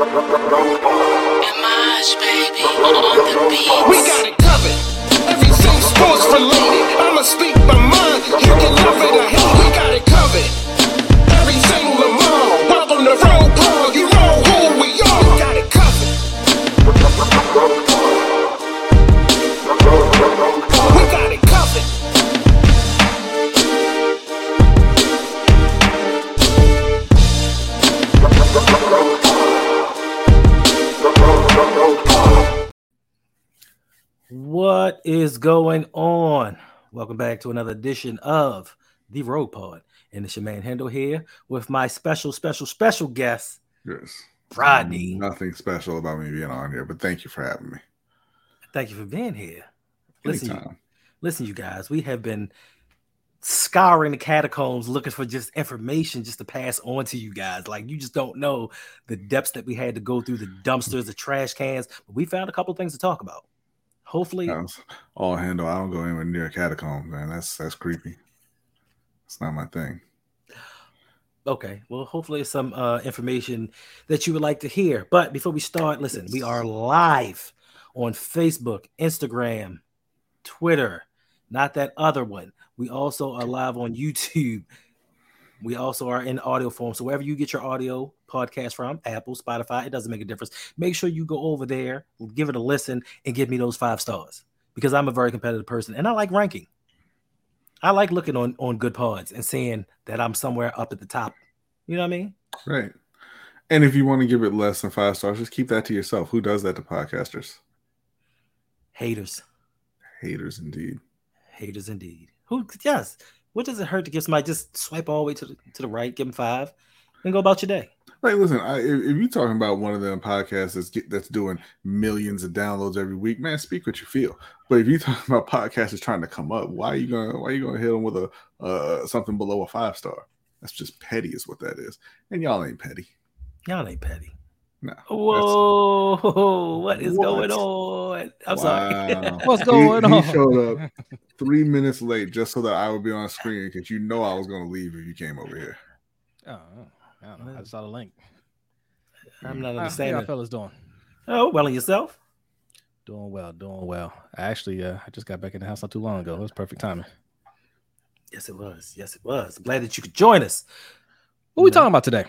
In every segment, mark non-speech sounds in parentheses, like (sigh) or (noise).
We got it covered. Everything sports related. I'ma speak my mind. What is going on? Welcome back to another edition of the Road Pod. And it's your man Handle here with my special, special, special guest, Yes. Rodney. Nothing special about me being on here, but thank you for having me. Thank you for being here. Listen, you, Anytime. listen, you guys, we have been scouring the catacombs looking for just information just to pass on to you guys. Like you just don't know the depths that we had to go through, the dumpsters, the trash cans. But we found a couple things to talk about. Hopefully, all handle. I don't go anywhere near a catacomb, man. That's that's creepy. It's not my thing. Okay. Well, hopefully some uh, information that you would like to hear. But before we start, listen, we are live on Facebook, Instagram, Twitter, not that other one. We also are live on YouTube. We also are in audio form. So wherever you get your audio podcast from, Apple, Spotify, it doesn't make a difference. Make sure you go over there, give it a listen, and give me those five stars because I'm a very competitive person and I like ranking. I like looking on on good pods and seeing that I'm somewhere up at the top. You know what I mean? Right. And if you want to give it less than five stars, just keep that to yourself. Who does that to podcasters? Haters, Haters indeed. haters indeed. Who? Yes. What does it hurt to give somebody just swipe all the way to the to the right, give them five, and go about your day? Like, listen, I, if, you're talking about one of them podcasts that's get, that's doing millions of downloads every week, man, speak what you feel. But if you're talking (laughs) about podcasts that's trying to come up, why are you gonna why are you gonna hit them with a uh, something below a five star? That's just petty, is what that is. And y'all ain't petty. Y'all ain't petty. No. Whoa! What is What? going on? I'm sorry. (laughs) What's He- going he, on? showed up three minutes late just so that I would be on screen because you know I was going to leave if you came over here. Oh, I don't know. I just saw the link. I'm not understanding. how understanding. y'all fellas doing? Oh, well, and yourself? Doing well, doing well. I actually, uh, I just got back in the house not too long ago. It was perfect timing. Yes, it was. Yes, it was. I'm glad that you could join us. What are we No. talking about today?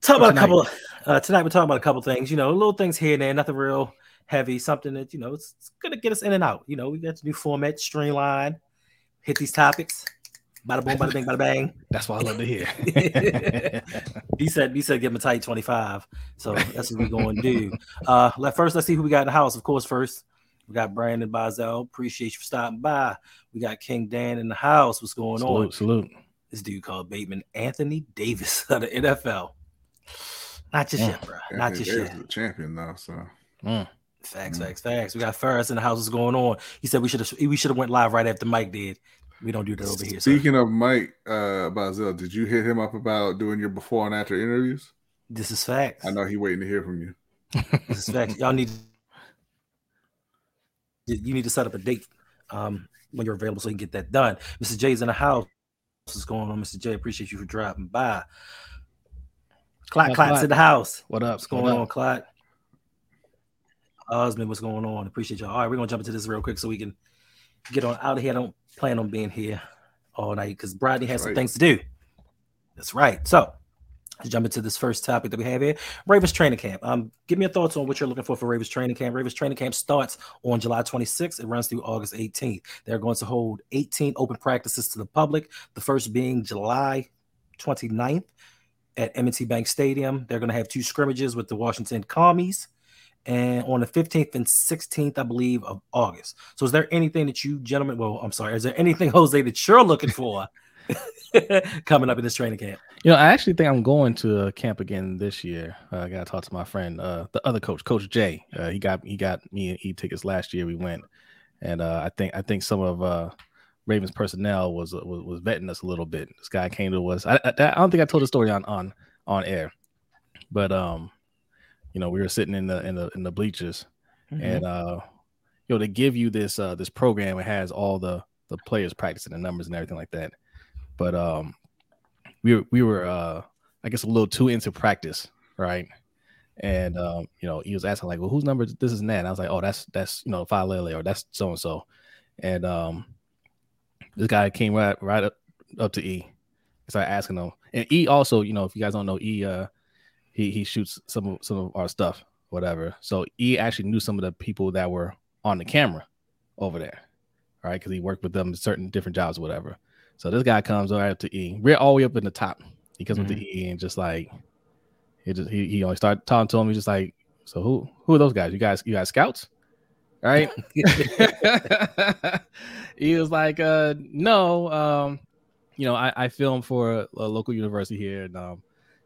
Talk about Tonight. a couple. Uh, tonight we're talking about a couple things. You know, little things here and there, nothing real heavy. Something that you know it's, it's gonna get us in and out. You know, we got the new format, streamline. Hit these topics. Bada boom, bada bing, bada bang. That's what I love to hear. (laughs) he said, he said, give him a tight 25. So that's what we're going to do. Uh, let first, let's see who we got in the house. Of course, first we got Brandon Bazel. Appreciate you for stopping by. We got King Dan in the house. What's going on? salute, salute. This dude called Bateman Anthony Davis (laughs) of the NFL. Not just Mm. yet, bro. Not Anthony just Davis yet. the champion now, so Mm. Facts, Mm. facts, facts. We got Ferris in the house. What's going on? He said we should have we should have went live right after Mike did. We don't do that over here. So Speaking of Mike uh, Bazel, did you hit him up about doing your before and after interviews? this is facts. I know he waiting to hear from you. (laughs) This is facts. Y'all need you you need to set up a date um when you're available so you can get that done. Mr. J's in the house. What's going on, Mr. J? Appreciate you for dropping by. Clot Clot, Clot's Clot. in the house. What up? What's going What on, up? Clot? Osmond, what's going on? Appreciate y'all. All right, we're gonna jump into this real quick so we can get on out of here. I don't plan on being here all night because Brodney has some things to do. That's right. So let's jump into this first topic that we have here. Ravens training camp. Um, give me your thoughts on what you're looking for for Ravens training camp. Ravens training camp starts on July 26th. It runs through August 18th. They're going to hold 18 open practices to the public. The first being July 29th at M&T Bank Stadium. They're going to have two scrimmages with the Washington Commies and on the 15th and 16th, I believe, of August. So is there anything that you gentlemen, well, I'm sorry, is there anything, (laughs) Jose, that you're looking for (laughs) coming up in this training camp? You know, I actually think I'm going to uh, camp again this year. Uh, I got to talk to my friend, uh, the other coach, Coach Jay. Uh, he got he got me and E tickets last year. We went, and uh, I think I think some of uh, Ravens personnel was, was was vetting us a little bit. This guy came to us. I, I, I don't think I told the story on on on air, but um, you know, we were sitting in the in the in the bleachers, and uh, you know, they give you this uh this program. It has all the the players practicing the numbers and everything like that. But um, we were we were uh I guess a little too into practice, right? and um, you know, he was asking like, "Well, whose number this is?" And that. And I was like, "Oh, that's that's you know, Faalele or that's so and so," and um, this guy came right right up, up to E, started asking him, and E also, you know, if you guys don't know, E, uh, he he shoots some of some of our stuff, whatever. So E actually knew some of the people that were on the camera over there, right? Because he worked with them in certain different jobs, whatever. So this guy comes right up to E. We're all the way up in the top. He comes with the E and just like he just he, he only started talking to him. He's just like, so who who are those guys? You guys you guys scouts? Right? (laughs) (laughs) he was like, uh no, um, you know, I, I film for a, a local university here, and um,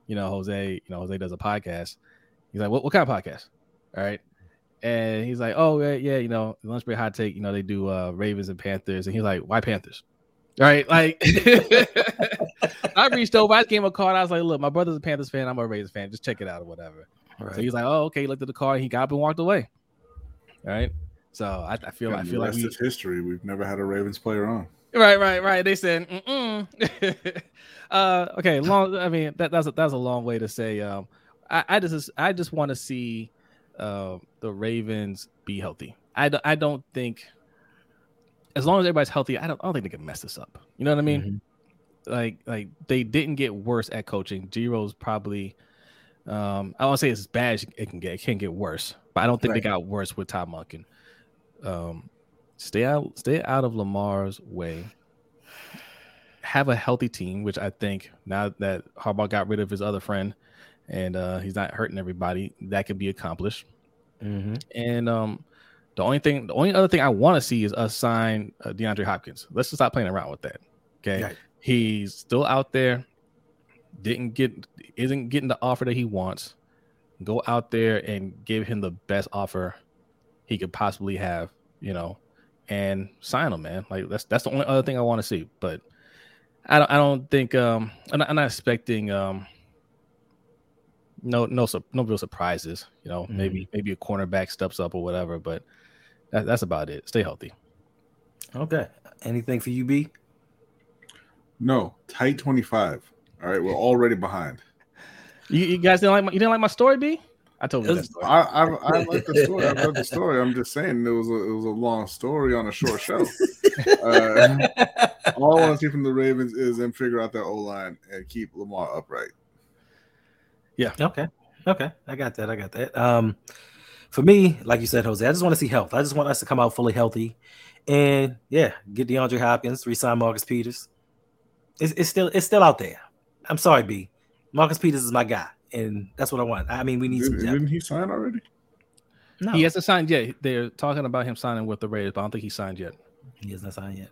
you know, Jose, you know, Jose does a podcast. He's like, what, what kind of podcast? All right. And he's like, oh yeah, yeah, you know, lunch break hot take, you know, they do uh Ravens and Panthers, and he's like, why Panthers? All right, like (laughs) I reached over, I gave him a card. I was like, look, my brother's a Panthers fan, I'm a Ravens fan, just check it out or whatever. So he's like, oh, okay, he looked at the card, he got up and walked away. All right. So I, I feel I feel like we history. We've never had a Ravens player on. Right, right, right. They said, Mm-mm. (laughs) uh, okay, long. I mean, that, that's a, that's a long way to say. Um, I, I just I just want to see uh, the Ravens be healthy. I, don't- I don't think as long as everybody's healthy, I don't I don't think they can mess this up. You know what I mean? Like like they didn't get worse at coaching. Giro's probably. Um, I won't say it's as bad as it can get. It can get worse, but I don't think Right. they got worse with Todd Monken. Um, stay out stay out of Lamar's way. Have a healthy team, which I think now that Harbaugh got rid of his other friend and uh, he's not hurting everybody, that can be accomplished. Mm-hmm. And um, the only thing, the only other thing I want to see is us sign uh, DeAndre Hopkins. Let's just stop playing around with that. Okay, Right. he's still out there. Didn't get, isn't getting the offer that he wants. Go out there and give him the best offer he could possibly have. You know, and sign him, man. Like that's that's the only other thing I want to see. But I don't, I don't think um, I'm not, I'm not expecting um, no no no real surprises. You know, maybe maybe a cornerback steps up or whatever, but that, that's about it. Stay healthy. Okay. Anything for you, B? No, tight 25. All right, we're already behind. You, you guys didn't like my, you didn't like my story, B? I told you that story. I I, I like the story. I read the story. I'm just saying it was a, it was a long story on a short show. Uh, all I want to see from the Ravens is them figure out their O line and keep Lamar upright. Yeah. Okay. Okay. I got that. I got that. Um, for me, like you said, Jose, I just want to see health. I just want us to come out fully healthy, and yeah, get DeAndre Hopkins, resign Marcus Peters. It's, it's still it's still out there. I'm sorry, B. Marcus Peters is my guy, and that's what I want. I mean, we need some Didn't, depth. didn't he sign already? No, He hasn't signed yet. They're talking about him signing with the Raiders, but I don't think he signed yet. he has not signed yet.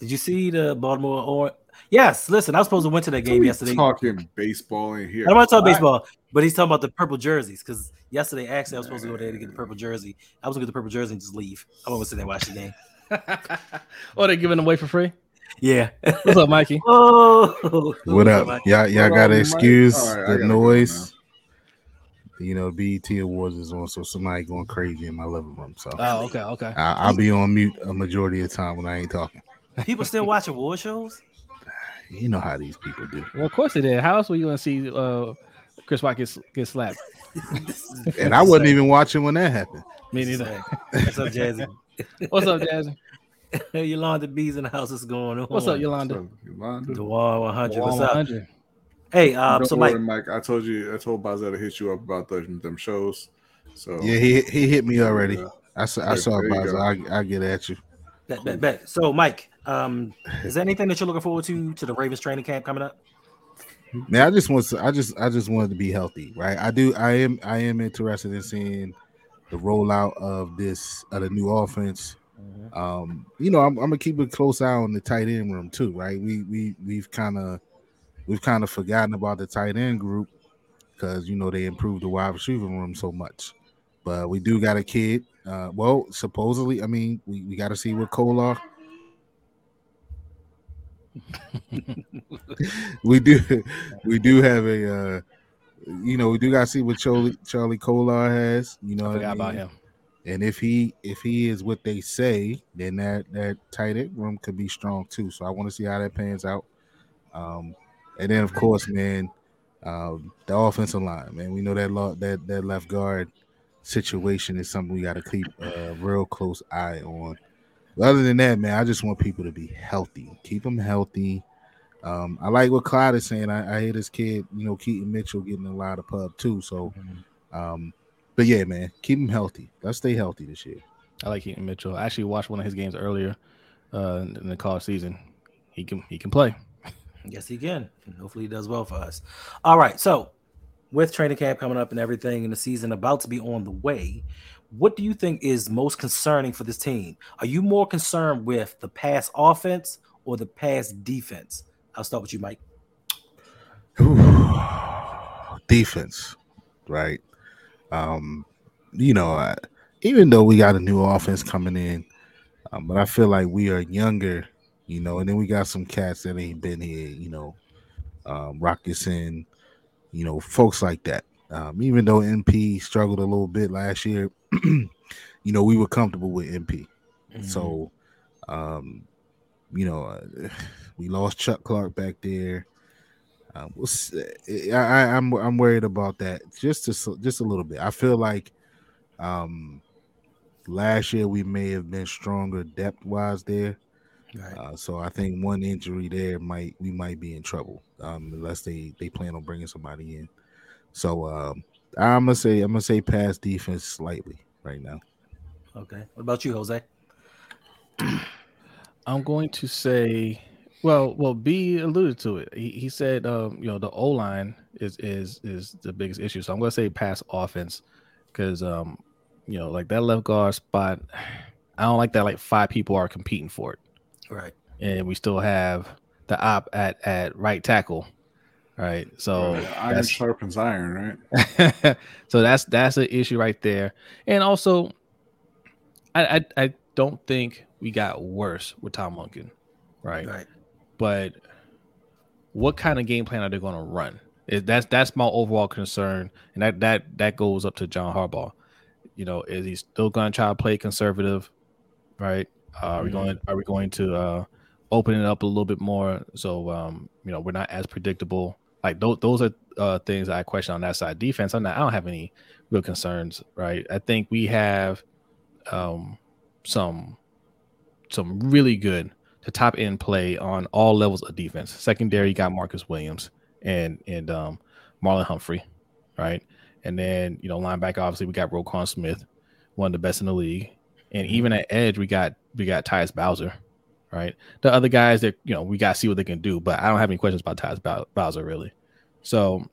Did you see the Baltimore or? Yes. Listen, I was supposed to went to that game We yesterday. Talking baseball in here. I don't want to talk baseball, but he's talking about the purple jerseys because yesterday actually I was supposed to go there to get the purple jersey. I was gonna get the purple jersey and just leave. I want to sit there and watch the game. (laughs) oh, they're giving them away for free. Yeah. What's up, Mikey? (laughs) oh, What up? Y'all, y'all got on, to excuse All right, I the gotta go noise. you know, BET Awards is on, so somebody going crazy in my living room. So Oh, okay, okay. I, I'll be on mute a majority of the time when I ain't talking. People still watch award shows. (laughs) You know how these people do. Well, of course they did. How else were you going to see uh, Chris Rock get, get slapped? (laughs) And I wasn't even watching when that happened. Me neither. What's up, Jazzy? What's up, Jazzy? (laughs) Yolanda B's in the house. What's going on? What's up, Yolanda? So, Yolanda. The wall 100. What's up? 100. Hey, um, Don't so worry, Mike, Mike. I told you. I told Bazetta to hit you up about them, them shows. So Yeah, he he hit me already. Yeah. I saw I saw there you about go. I I get at you. bet, bet, bet. so Mike, um, is there anything that you're looking forward to to the Ravens training camp coming up? Man, I just want to, I just I just wanted to be healthy, right? I do I am I am interested in seeing the rollout of this of the new offense. Um, you know, I'm, I'm gonna keep a close eye on the tight end room too, right? We we we've kind of we've kind of forgotten about the tight end group because you know they improved the wide receiver room so much. But we do got a kid. Uh, well, supposedly, I mean, we, we got to see what Kolar. (laughs) (laughs) we do, we do have a, uh, you know, we do got to see what Charlie Charlie Kolar has. You know, I forgot about mean? him. And if he if he is what they say, then that that tight end room could be strong too. So I want to see how that pans out. Um, and then of course, man, Um, the offensive line, man. We know that lo- that that left guard situation is something we got to keep a real close eye on. But other than that, man, I just want people to be healthy. Keep them healthy. Um, I like what Clyde is saying. I, I hear this kid, you know, Keaton Mitchell getting a lot of pub too. So, um, but yeah, man, keep him healthy. Let's stay healthy this year. I like Keaton Mitchell. I actually watched one of his games earlier uh, in the college season. He can he can play. Yes, he can. And hopefully, he does well for us. All right. So, with training camp coming up and everything, and the season about to be on the way, what do you think is most concerning for this team? Are you more concerned with the pass offense or the pass defense? I'll start with you, Mike. Defense, right? Um, you know, I, even though we got a new offense coming in, um, but I feel like we are younger, you know, and then we got some cats that ain't been here, you know, um, Rock Ya-Sin, you know, folks like that. Um, even though MP struggled a little bit last year, (clears throat) you know, we were comfortable with MP. So, um, you know, uh, (sighs) we lost Chuck Clark back there. Um, we'll s- I, I, I'm I'm worried about that just to, just a little bit. I feel like um, last year we may have been stronger depth wise there. Right. Uh, so I think one injury there might we might be in trouble um, unless they they plan on bringing somebody in. So um, I'm gonna say I'm gonna say pass defense slightly right now. Okay. What about you, Jose? (clears throat) I'm going to say, well, well, B alluded to it. He, he said, um, you know, the O line is is is the biggest issue. So I'm going to say pass offense because, um, you know, like that left guard spot, I don't like that. Like five people are competing for it, Right. and we still have the op at at right tackle, right? So Right, iron that's- sharpens iron, right? (laughs) so that's that's an issue right there. And also, I I, I don't think we got worse with Todd Monken, right? Right. But what kind of game plan are they going to run? Is that's that's my overall concern, and that that that goes up to John Harbaugh. You know, is he still going to try to play conservative, right? Uh, Are we going are we going to uh, open it up a little bit more so um, you know we're not as predictable? Like those those are uh, things I question on that side. Defense, I'm not, I don't have any real concerns, right? I think we have um, some some really good to top end play on all levels of defense. Secondary, you got Marcus Williams and and um, Marlon Humphrey, right? And then you know linebacker, obviously we got Roquan Smith, one of the best in the league, and even at edge we got we got Tyus Bowser, right? The other guys that you know we got to see what they can do, but I don't have any questions about Tyus Bowser really. So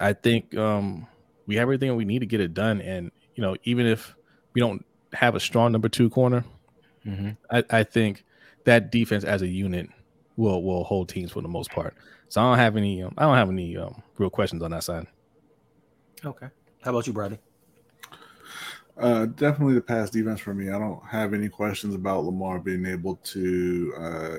I think um, we have everything we need to get it done, and you know even if we don't have a strong number two corner, Mhm. I, I think that defense as a unit will will hold teams for the most part. So I don't have any um, I don't have any um, real questions on that side. Okay. How about you, Bradley? Uh, definitely the pass defense for me. I don't have any questions about Lamar being able to uh,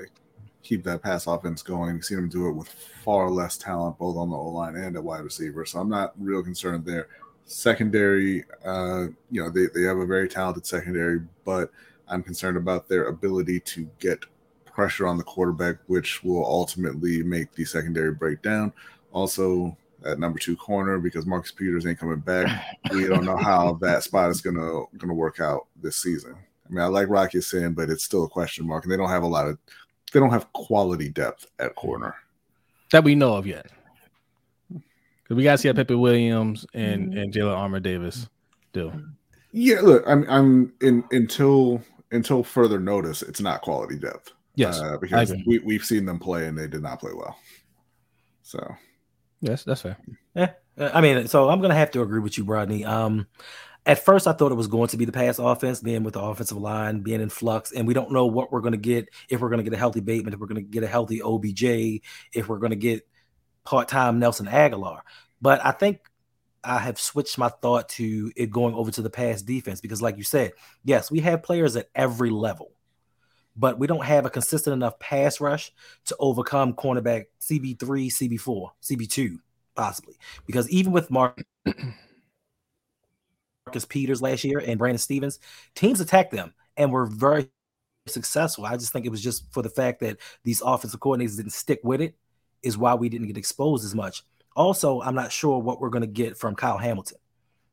keep that pass offense going. You've seen him do it with far less talent, both on the O line and at wide receiver. So I'm not real concerned there. Secondary, uh, you know, they, they have a very talented secondary, but I'm concerned about their ability to get pressure on the quarterback, which will ultimately make the secondary break down. Also, at number two corner, because Marcus Peters ain't coming back, we (laughs) don't know how that spot is gonna gonna work out this season. I mean, I like Rock Ya-Sin, but it's still a question mark, and they don't have a lot of they don't have quality depth at corner. That we know of yet. (laughs) Because we got to see how Pepe Williams and mm-hmm. and Jalen Armour Davis do. Yeah, look, I'm I'm in until until further notice, it's not quality depth. Yes, uh, because we we've seen them play and they did not play well. So yes, that's fair. Yeah, uh, I mean, so I'm gonna have to agree with you, Rodney. Um, at first, I thought it was going to be the pass offense, being with the offensive line, being in flux, and we don't know what we're gonna get if we're gonna get a healthy Bateman, if we're gonna get a healthy OBJ, if we're gonna get part-time Nelson Agholor. But I think I have switched my thought to it going over to the pass defense because, like you said, yes, we have players at every level, but we don't have a consistent enough pass rush to overcome cornerback CB3, CB4, CB2 possibly because even with Mark Marcus Peters last year and Brandon Stephens, teams attacked them and were very successful. I just think it was just for the fact that these offensive coordinators didn't stick with it, is why we didn't get exposed as much. Also, I'm not sure what we're going to get from Kyle Hamilton.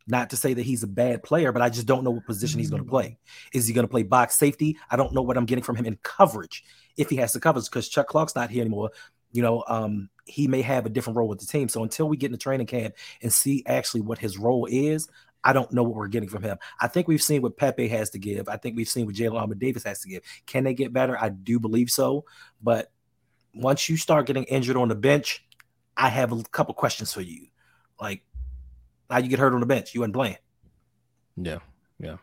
Not to say that he's a bad player, but I just don't know what position he's going to play. Is he going to play box safety? I don't know what I'm getting from him in coverage if he has to cover because Chuck Clark's not here anymore. You know, um, he may have a different role with the team. So until we get in the training camp and see actually what his role is, I don't know what we're getting from him. I think we've seen what Pepe has to give. I think we've seen what Jalen Armour Davis has to give. Can they get better? I do believe so. But once you start getting injured on the bench, I have a couple questions for you. Like, how you get hurt on the bench? You weren't playing. Yeah, yeah.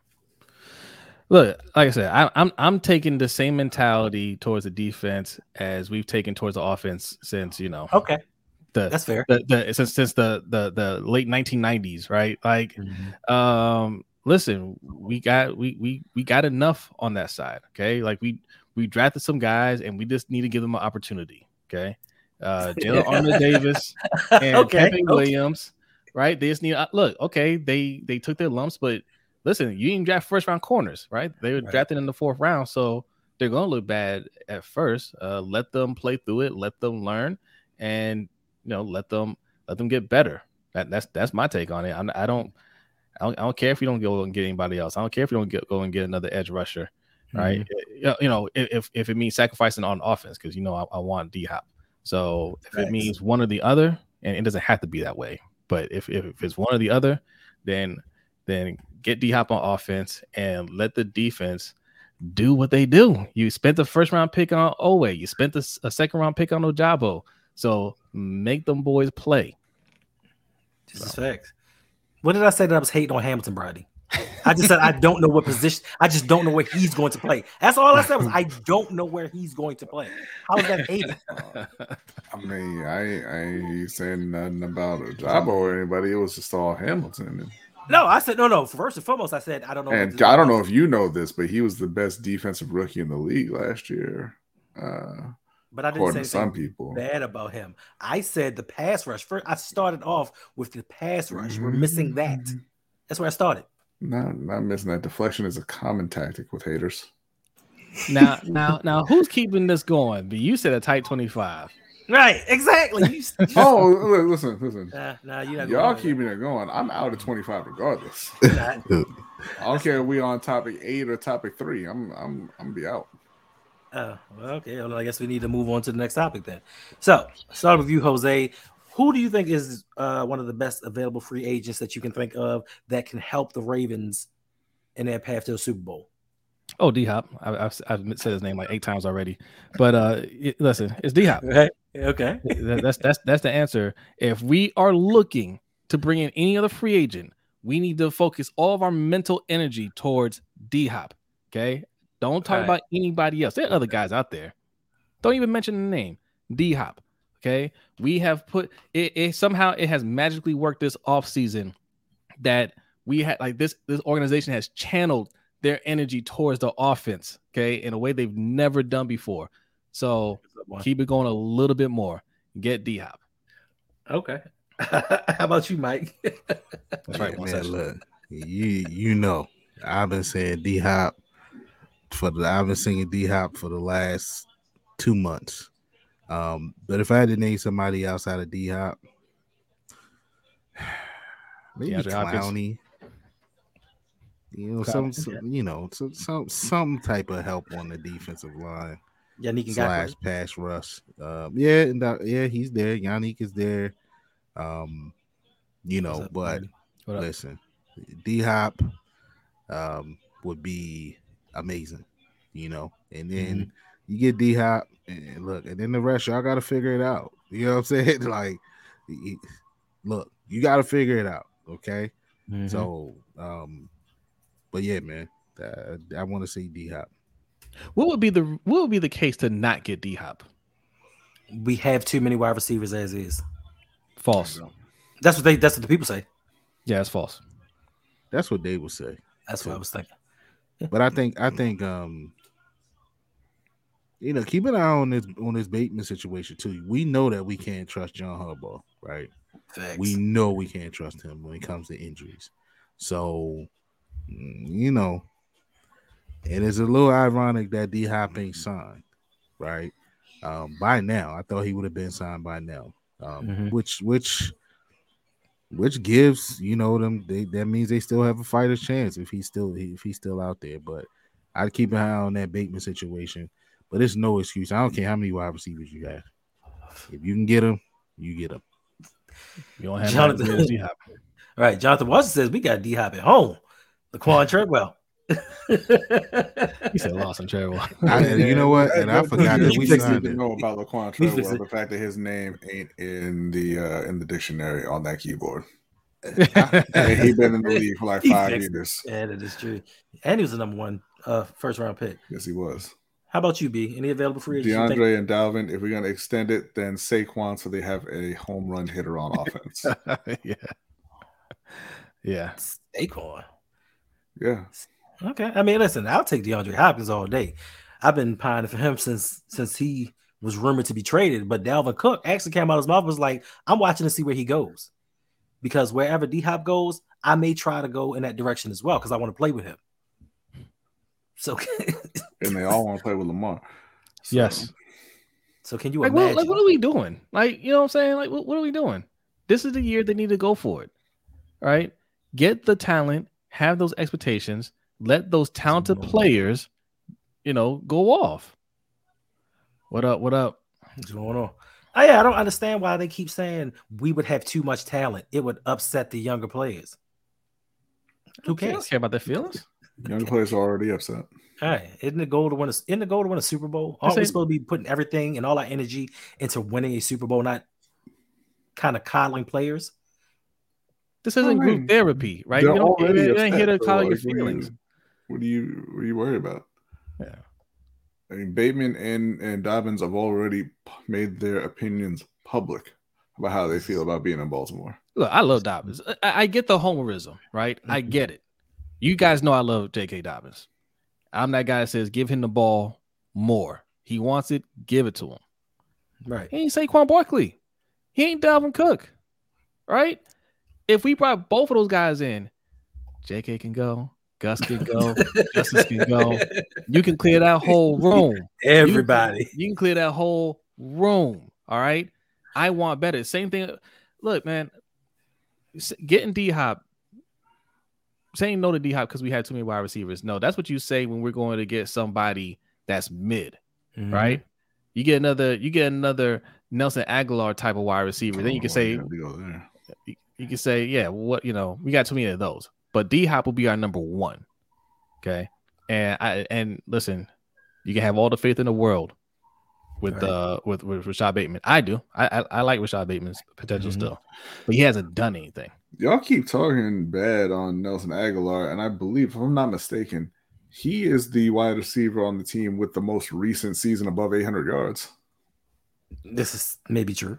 Look, like I said, I, I'm I'm taking the same mentality towards the defense as we've taken towards the offense since you know. Okay, the that's fair. the, the since since the the the late 1990s, right? Like, Mhm. um, listen, we got we we we got enough on that side. Okay, like we we drafted some guys and we just need to give them an opportunity. Okay, uh, (laughs) Jalen Armour Davis (laughs) and okay, Pepe okay. Williams, right? They just need uh, look. Okay, they they took their lumps, but listen, you didn't draft first round corners, right? They were Right. drafted in the fourth round, so they're gonna look bad at first. Uh, let them play through it, let them learn, and you know, let them let them get better. That that's that's my take on it. I'm, I don't. I don't, I don't care if you don't go and get anybody else. I don't care if you don't get, go and get another edge rusher, right? Mm-hmm. You know- You know, if if it means sacrificing on offense, because you know I, I want D Hop. So if Facts. it means one or the other, and it doesn't have to be that way, but if if, if it's one or the other, then then get D Hop on offense and let the defense do what they do. You spent the first round pick on Oweh, you spent the, a second round pick on Ojabo, so make them boys play. This is facts. What did I say that I was hating on Hamilton, Brady? I just said I don't know what position. I just don't know where he's going to play. That's all I said was I don't know where he's going to play. How is that? (laughs) I mean, I, I ain't saying nothing about a job or anybody. It was just all Hamilton. No, I said no, no. First and foremost, I said I don't know. And I don't know if you know this, but he was the best defensive rookie in the league last year, uh, but I didn't say some people. bad about him. I said the pass rush. First, I started off with the pass rush. We're missing that. That's where I started. Not, not missing that deflection is a common tactic with haters. now, (laughs) now, now, who's keeping this going? But you said a tight twenty-five. Right, exactly. You, you, Oh, look, listen, listen. nah, nah, you're not Y'all keeping it going. I'm out of 25 regardless. (laughs) there. I don't care if we on topic eight or topic three. I'm I'm I'm be out. Oh, well, okay. Well, I guess we need to move on to the next topic then. So, start with you, Jose. Who do you think is uh, one of the best available free agents that you can think of that can help the Ravens in their path to the Super Bowl? Oh, D Hop. I've, I've said his name like eight times already. But uh, it- listen, it's D Hop. (laughs) Okay. Okay. That- that's that's that's the answer. If we are looking to bring in any other free agent, we need to focus all of our mental energy towards D Hop. Okay, don't talk Right. about anybody else. There are other guys out there. Don't even mention the name D Hop. Okay, we have put it, it. Somehow it has magically worked this off season that we had like this. This organization has channeled their energy towards the offense. Okay, in a way they've never done before. So keep it going a little bit more. Get D Hop. Okay. (laughs) How about you, Mike? (laughs) That's right. Man, one look, you you know, I've been saying D Hop for the I've been singing D Hop for the last two months. Um, but if I had to name somebody outside of D Hop, (sighs) maybe Hopkins. Clowney. You know, Okay. some, some you know, some, some some type of help on the defensive line Yannick slash Ngakoue. pass rush. Um, yeah, and uh, yeah, he's there. Yannick is there. Um, you know, up, but buddy? What up? listen, D Hop um would be amazing, you know, and then Mm-hmm. You get D Hop and look, and then the rest y'all gotta figure it out. You know what I'm (laughs) saying? Like, look, you gotta figure it out, okay? Mhm. So, um, but yeah, man, uh, I want to see D Hop. What would be the what would be the case to not get D Hop? we have too many wide receivers as is. False. That's what they. That's what the people say. Yeah, it's false. That's what they would say. That's what I was thinking. But I think I think um you know, keep an eye on this on this Bateman situation too. We know that we can't trust John Harbaugh, right? Facts. We know we can't trust him when it comes to injuries. So, mm, you know, it is a little ironic that D Hop ain't signed, right? Um, by now, I thought he would have been signed by now. um, Mhm. which which which gives you know them they, that means they still have a fighter's chance if he's still if he's still out there. But I'd keep an eye on that Bateman situation. But it's no excuse. I don't care how many wide receivers you have. If you can get them, you get them. You don't have Jonathan- Jonathan. D-Hop. All right, Jonathan Watson says we got D Hop at home. Laquon (laughs) Treadwell. He said Lawson Treadwell. I, and you know what? And I forgot that we need signed to know about Laquon He fixed Treadwell. The fact that his name ain't in the uh, in the dictionary on that keyboard. (laughs) And he been in the league for like five years. Yeah, that is true. And he was the number one uh, first round pick. Yes, he was. How about you, B? Any available free agents? you think- DeAndre and Dalvin. If we're gonna extend it, then Saquon, so they have a home run hitter on (laughs) offense. yeah. Yeah. Saquon. yeah, Okay. I mean, listen, I'll take DeAndre Hopkins all day. I've been pining for him since since he was rumored to be traded. But Dalvin Cook actually came out of his mouth and was like, I'm watching to see where he goes. Because wherever D Hop goes, I may try to go in that direction as well because I want to play with him. So, (laughs) and they all want to play with Lamar. So, Yes. so can you Like what, like, what are we doing? Like, you know what I'm saying? Like, what, what are we doing? This is the year they need to go for it. All right. Get the talent, have those expectations, let those talented going players, you know, go off. What up? What up? What's going on? Oh, yeah, I don't understand why they keep saying we would have too much talent. It would upset the younger players. Who I don't cares? care about their feelings. Young players are already upset. All right, isn't the goal to win a isn't the goal to win a Super Bowl? Aren't we saying- supposed to be putting everything and all our energy into winning a Super Bowl, not kind of coddling players? This isn't I group therapy, right? They're You don't, already you ain't here to upset, call your what feelings. What do you what are you worried about? Yeah. I mean, Bateman and and Dobbins have already made their opinions public about how they feel about being in Baltimore. Look, I love Dobbins. I, I get the homerism, right? I Mhm. get it. You guys know I love J.K. Dobbins. I'm that guy that says give him the ball more. He wants it, give it to him. Right. He ain't Saquon Barkley. He ain't Dalvin Cook, right? If we brought both of those guys in, J.K. can go, Gus can go, (laughs) Justice can go. You can clear that whole room. Everybody. You can clear that whole room. All right. I want better. Same thing. Look, man, getting D Hop, saying no to D Hop because we had too many wide receivers. No, that's what you say when we're going to get somebody that's mid, Mhm. right? You get another, you get another Nelson Agholor type of wide receiver. Then you can Oh, say, yeah, we go there. you, you can say, yeah, what you know, we got too many of those. But D Hop will be our number one. Okay. And I and listen, you can have all the faith in the world with Right. uh with, with Rashad Bateman. I do. I I, I like Rashad Bateman's potential Mhm. still. But he hasn't done anything. Y'all keep talking bad on Nelson Agholor, and I believe, if I'm not mistaken, he is the wide receiver on the team with the most recent season above 800 yards. This is maybe true.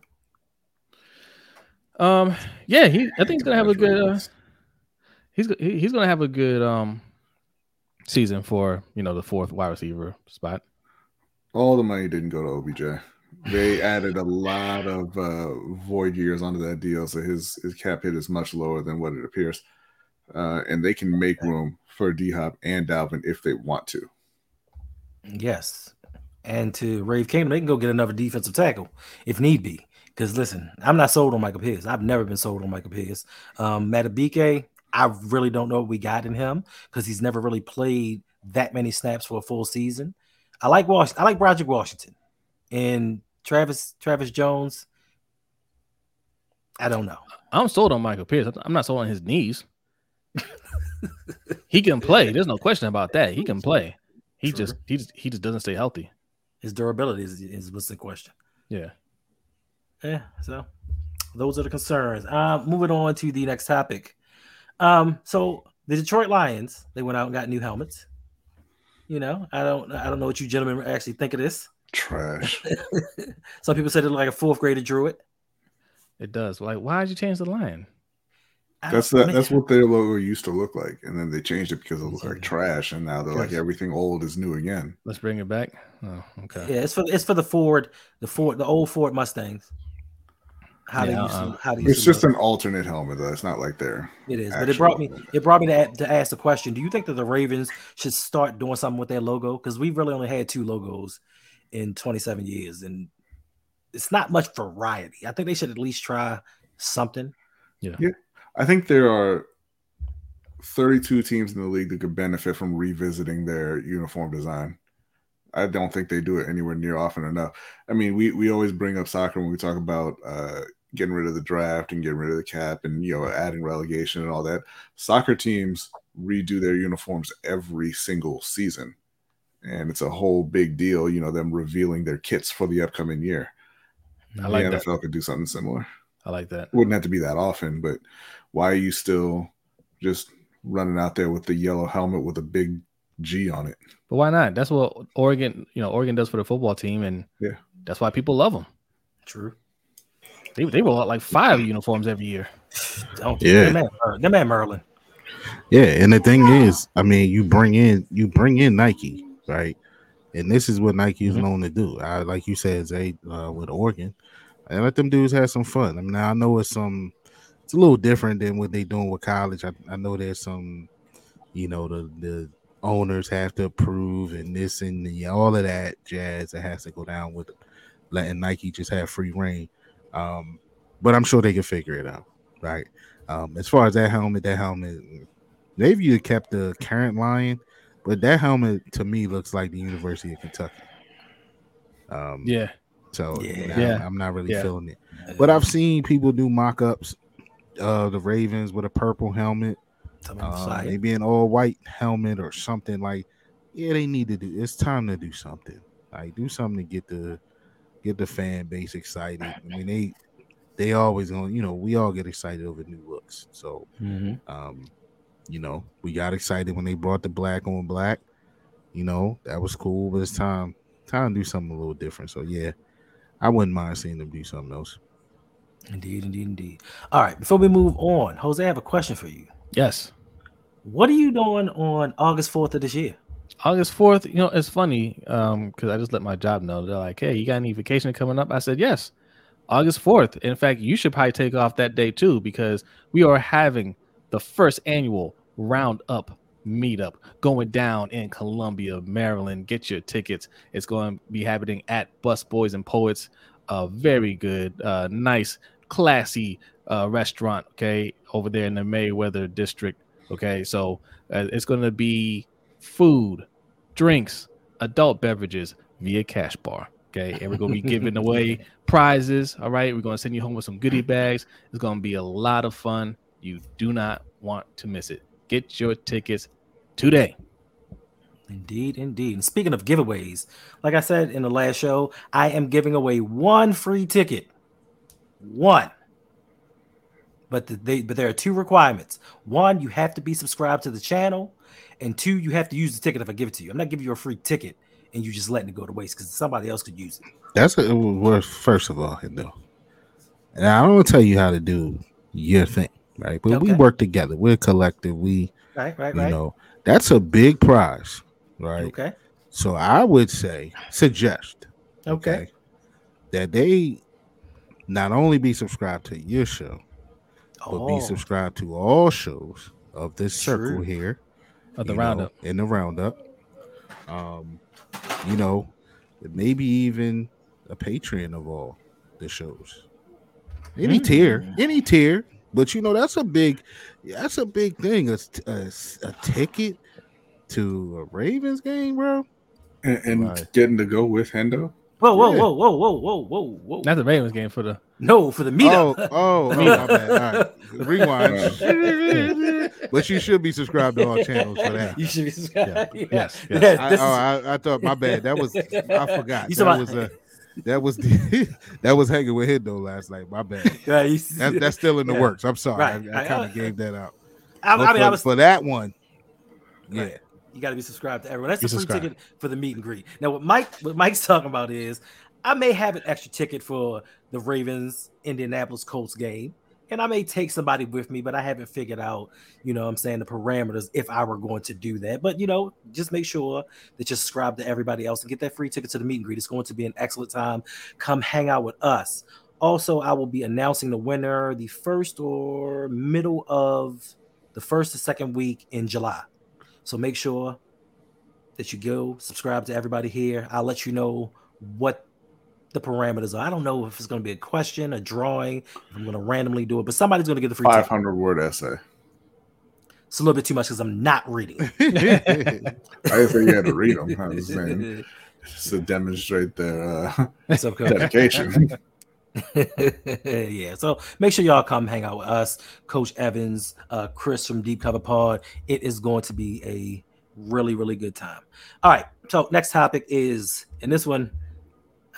Um yeah, he I think he's gonna have a good uh, he's go- he's gonna have a good um season for you know the fourth wide receiver spot. All the money didn't go to OBJ. They (sighs) added a lot of uh, void years onto that deal, so his his cap hit is much lower than what it appears. Uh, and they can make room for D Hop and Dalvin if they want to. Yes. And to Rave Kingdom, they can go get another defensive tackle if need be. Because listen, I'm not sold on Michael Pierce. I've never been sold on Michael Pierce. Um, Madubuike, I really don't know what we got in him because he's never really played that many snaps for a full season. I like Wash. I like Broderick Washington and Travis Travis Jones. I don't know. I'm sold on Michael Pierce. I'm not sold on his knees. he can play. There's no question about that. He can play. He True. just he just he just doesn't stay healthy. His durability is, is what's the question. Yeah. Yeah, so those are the concerns. Uh, moving on to the next topic. Um, so the Detroit Lions, they went out and got new helmets. You know, I don't I don't know what you gentlemen actually think of this. Trash. (laughs) Some people said it like a fourth grader drew it. It does. Like, why did you change the line? That's don't- that. That's what their logo used to look like, and then they changed it because it looked like trash, and now they're like everything old is new again. Let's bring it back. Oh, okay. Yeah, it's for it's for the Ford, the Ford, the old Ford Mustangs. How Yeah, used to, um, how they used It's to just look. an alternate helmet, though. It's not like they're. It is, but it actual brought me helmet. it brought me to, to ask the question: Do you think that the Ravens should start doing something with their logo? Because we've really only had two logos in 27 years, and it's not much variety. I think they should at least try something. Yeah. I think there are 32 teams in the league that could benefit from revisiting their uniform design. I don't think they do it anywhere near often enough. I mean, we we always bring up soccer when we talk about uh, getting rid of the draft and getting rid of the cap and you know adding relegation and all that. Soccer teams redo their uniforms every single season, and it's a whole big deal. You know, them revealing their kits for the upcoming year. I like the that. NFL could do something similar. I like that. wouldn't have to be that often, but why are you still just running out there with the yellow helmet with a big G on it? But why not? That's what Oregon, you know, Oregon does for the football team, and Yeah. that's why people love them. True. They they roll out like five uniforms every year. Don't Yeah. That man, Mer- that man Merlin. Yeah, and the thing is, I mean, you bring in you bring in Nike, right? And this is what Nike is Mhm. known to do. I like you said, Zay, uh, with Oregon, and let them dudes have some fun. I mean, I know it's some, it's a little different than what they doing with college. I, I know there's some, you know, the the owners have to approve and this and the, all of that jazz that has to go down with letting Nike just have free reign. Um, but I'm sure they can figure it out, right? Um, as far as that helmet, that helmet, maybe you kept the current line, but that helmet to me looks like the University of Kentucky. Um, Yeah, so Yeah. yeah, Yeah. I'm not really Yeah. feeling it. But I've seen people do mock-ups of the Ravens with a purple helmet, Tell me side. maybe an all-white helmet or something like. Yeah, they need to do. It's time to do something. Like do something to get the get the fan base excited. I mean, they they always going. You know, we all get excited over new looks. So Mhm. um, you know, we got excited when they brought the black on black. You know, that was cool, but it's time time to do something a little different. So yeah, I wouldn't mind seeing them do something else. Indeed, indeed, indeed. All right, before we move on, Jose, I have a question for you. yes. What are you doing on August 4th of this year? August fourth. You know, it's funny um because I just let my job know. They're like, "Hey, you got any vacation coming up?" I said, "Yes." August fourth. In fact, you should probably take off that day too because we are having the first annual roundup meetup going down in Columbia, Maryland. Get your tickets. It's going to be happening at Busboys and Poets. A very good, uh, nice, classy uh, restaurant. Okay, over there in the Merriweather district. Okay, so uh, it's going to be food, drinks, adult beverages via cash bar. Okay, and we're gonna be giving (laughs) away prizes. All right, we're gonna send you home with some goodie bags. It's gonna be a lot of fun. You do not want to miss it. Get your tickets today. Indeed, indeed. And speaking of giveaways, like I said in the last show, I am giving away one free ticket. One. But the, they but there are two requirements. One, you have to be subscribed to the channel, and two, you have to use the ticket if I give it to you. I'm not giving you a free ticket and you just letting it go to waste because somebody else could use it. That's a, well, first of all, Hendo. And I don't tell you how to do your thing, right? But we work together. We're collective. We, Right, right, you right. know, that's a big prize, right? Okay. So I would say, suggest, Okay. that they not only be subscribed to your show, but be Oh, subscribed to all shows of this circle here Of the you know, roundup. in the roundup. Um, you know, maybe even a Patreon of all the shows. Any tier, any tier, but you know that's a big, that's a big thing. A, a, a ticket to a Ravens game, bro. And, and Right. getting to go with Hendo. Whoa, whoa, Yeah. whoa, whoa, whoa, whoa, whoa, whoa. Not the Ravens game for the No, for the Oh, meetup. oh, oh, (laughs) my bad. All right. Rewind. (laughs) but you should be subscribed to all channels for that. You should be subscribed. Yeah. Yes, yes. That- I, this oh, I, I thought my bad. That was I forgot. You That was about- uh, that was (laughs) that was hanging with him though last night. My bad. Yeah, you- That's that's still in the Yeah. works. I'm sorry. Right. I, I kind of gave that out. I, I mean, for, I was for that one, yeah. Right. You got to be subscribed to everyone. That's Be the free subscribed. ticket for the meet and greet. Now, what Mike, what Mike's talking about is, I may have an extra ticket for the Ravens Indianapolis Colts game, and I may take somebody with me, but I haven't figured out, you know, I'm saying the parameters if I were going to do that. But you know, just make sure that you subscribe to everybody else and get that free ticket to the meet and greet. It's going to be an excellent time. Come hang out with us. Also, I will be announcing the winner the first or middle of the first or second week in July. So make sure that you go subscribe to everybody here. I'll let you know what the parameters. I don't know if it's going to be a question, a drawing, if I'm going to randomly do it, but somebody's going to get the free Five ticket. hundred word essay. It's a little bit too much because I'm not reading. (laughs) I didn't say you had to read them. I was saying (laughs) just to demonstrate their uh, (laughs) dedication. yeah, so make sure y'all come hang out with us, Coach Evans, uh, Chris from Deep Cover Pod. It is going to be a really, really good time. All right, so next topic is, and this one,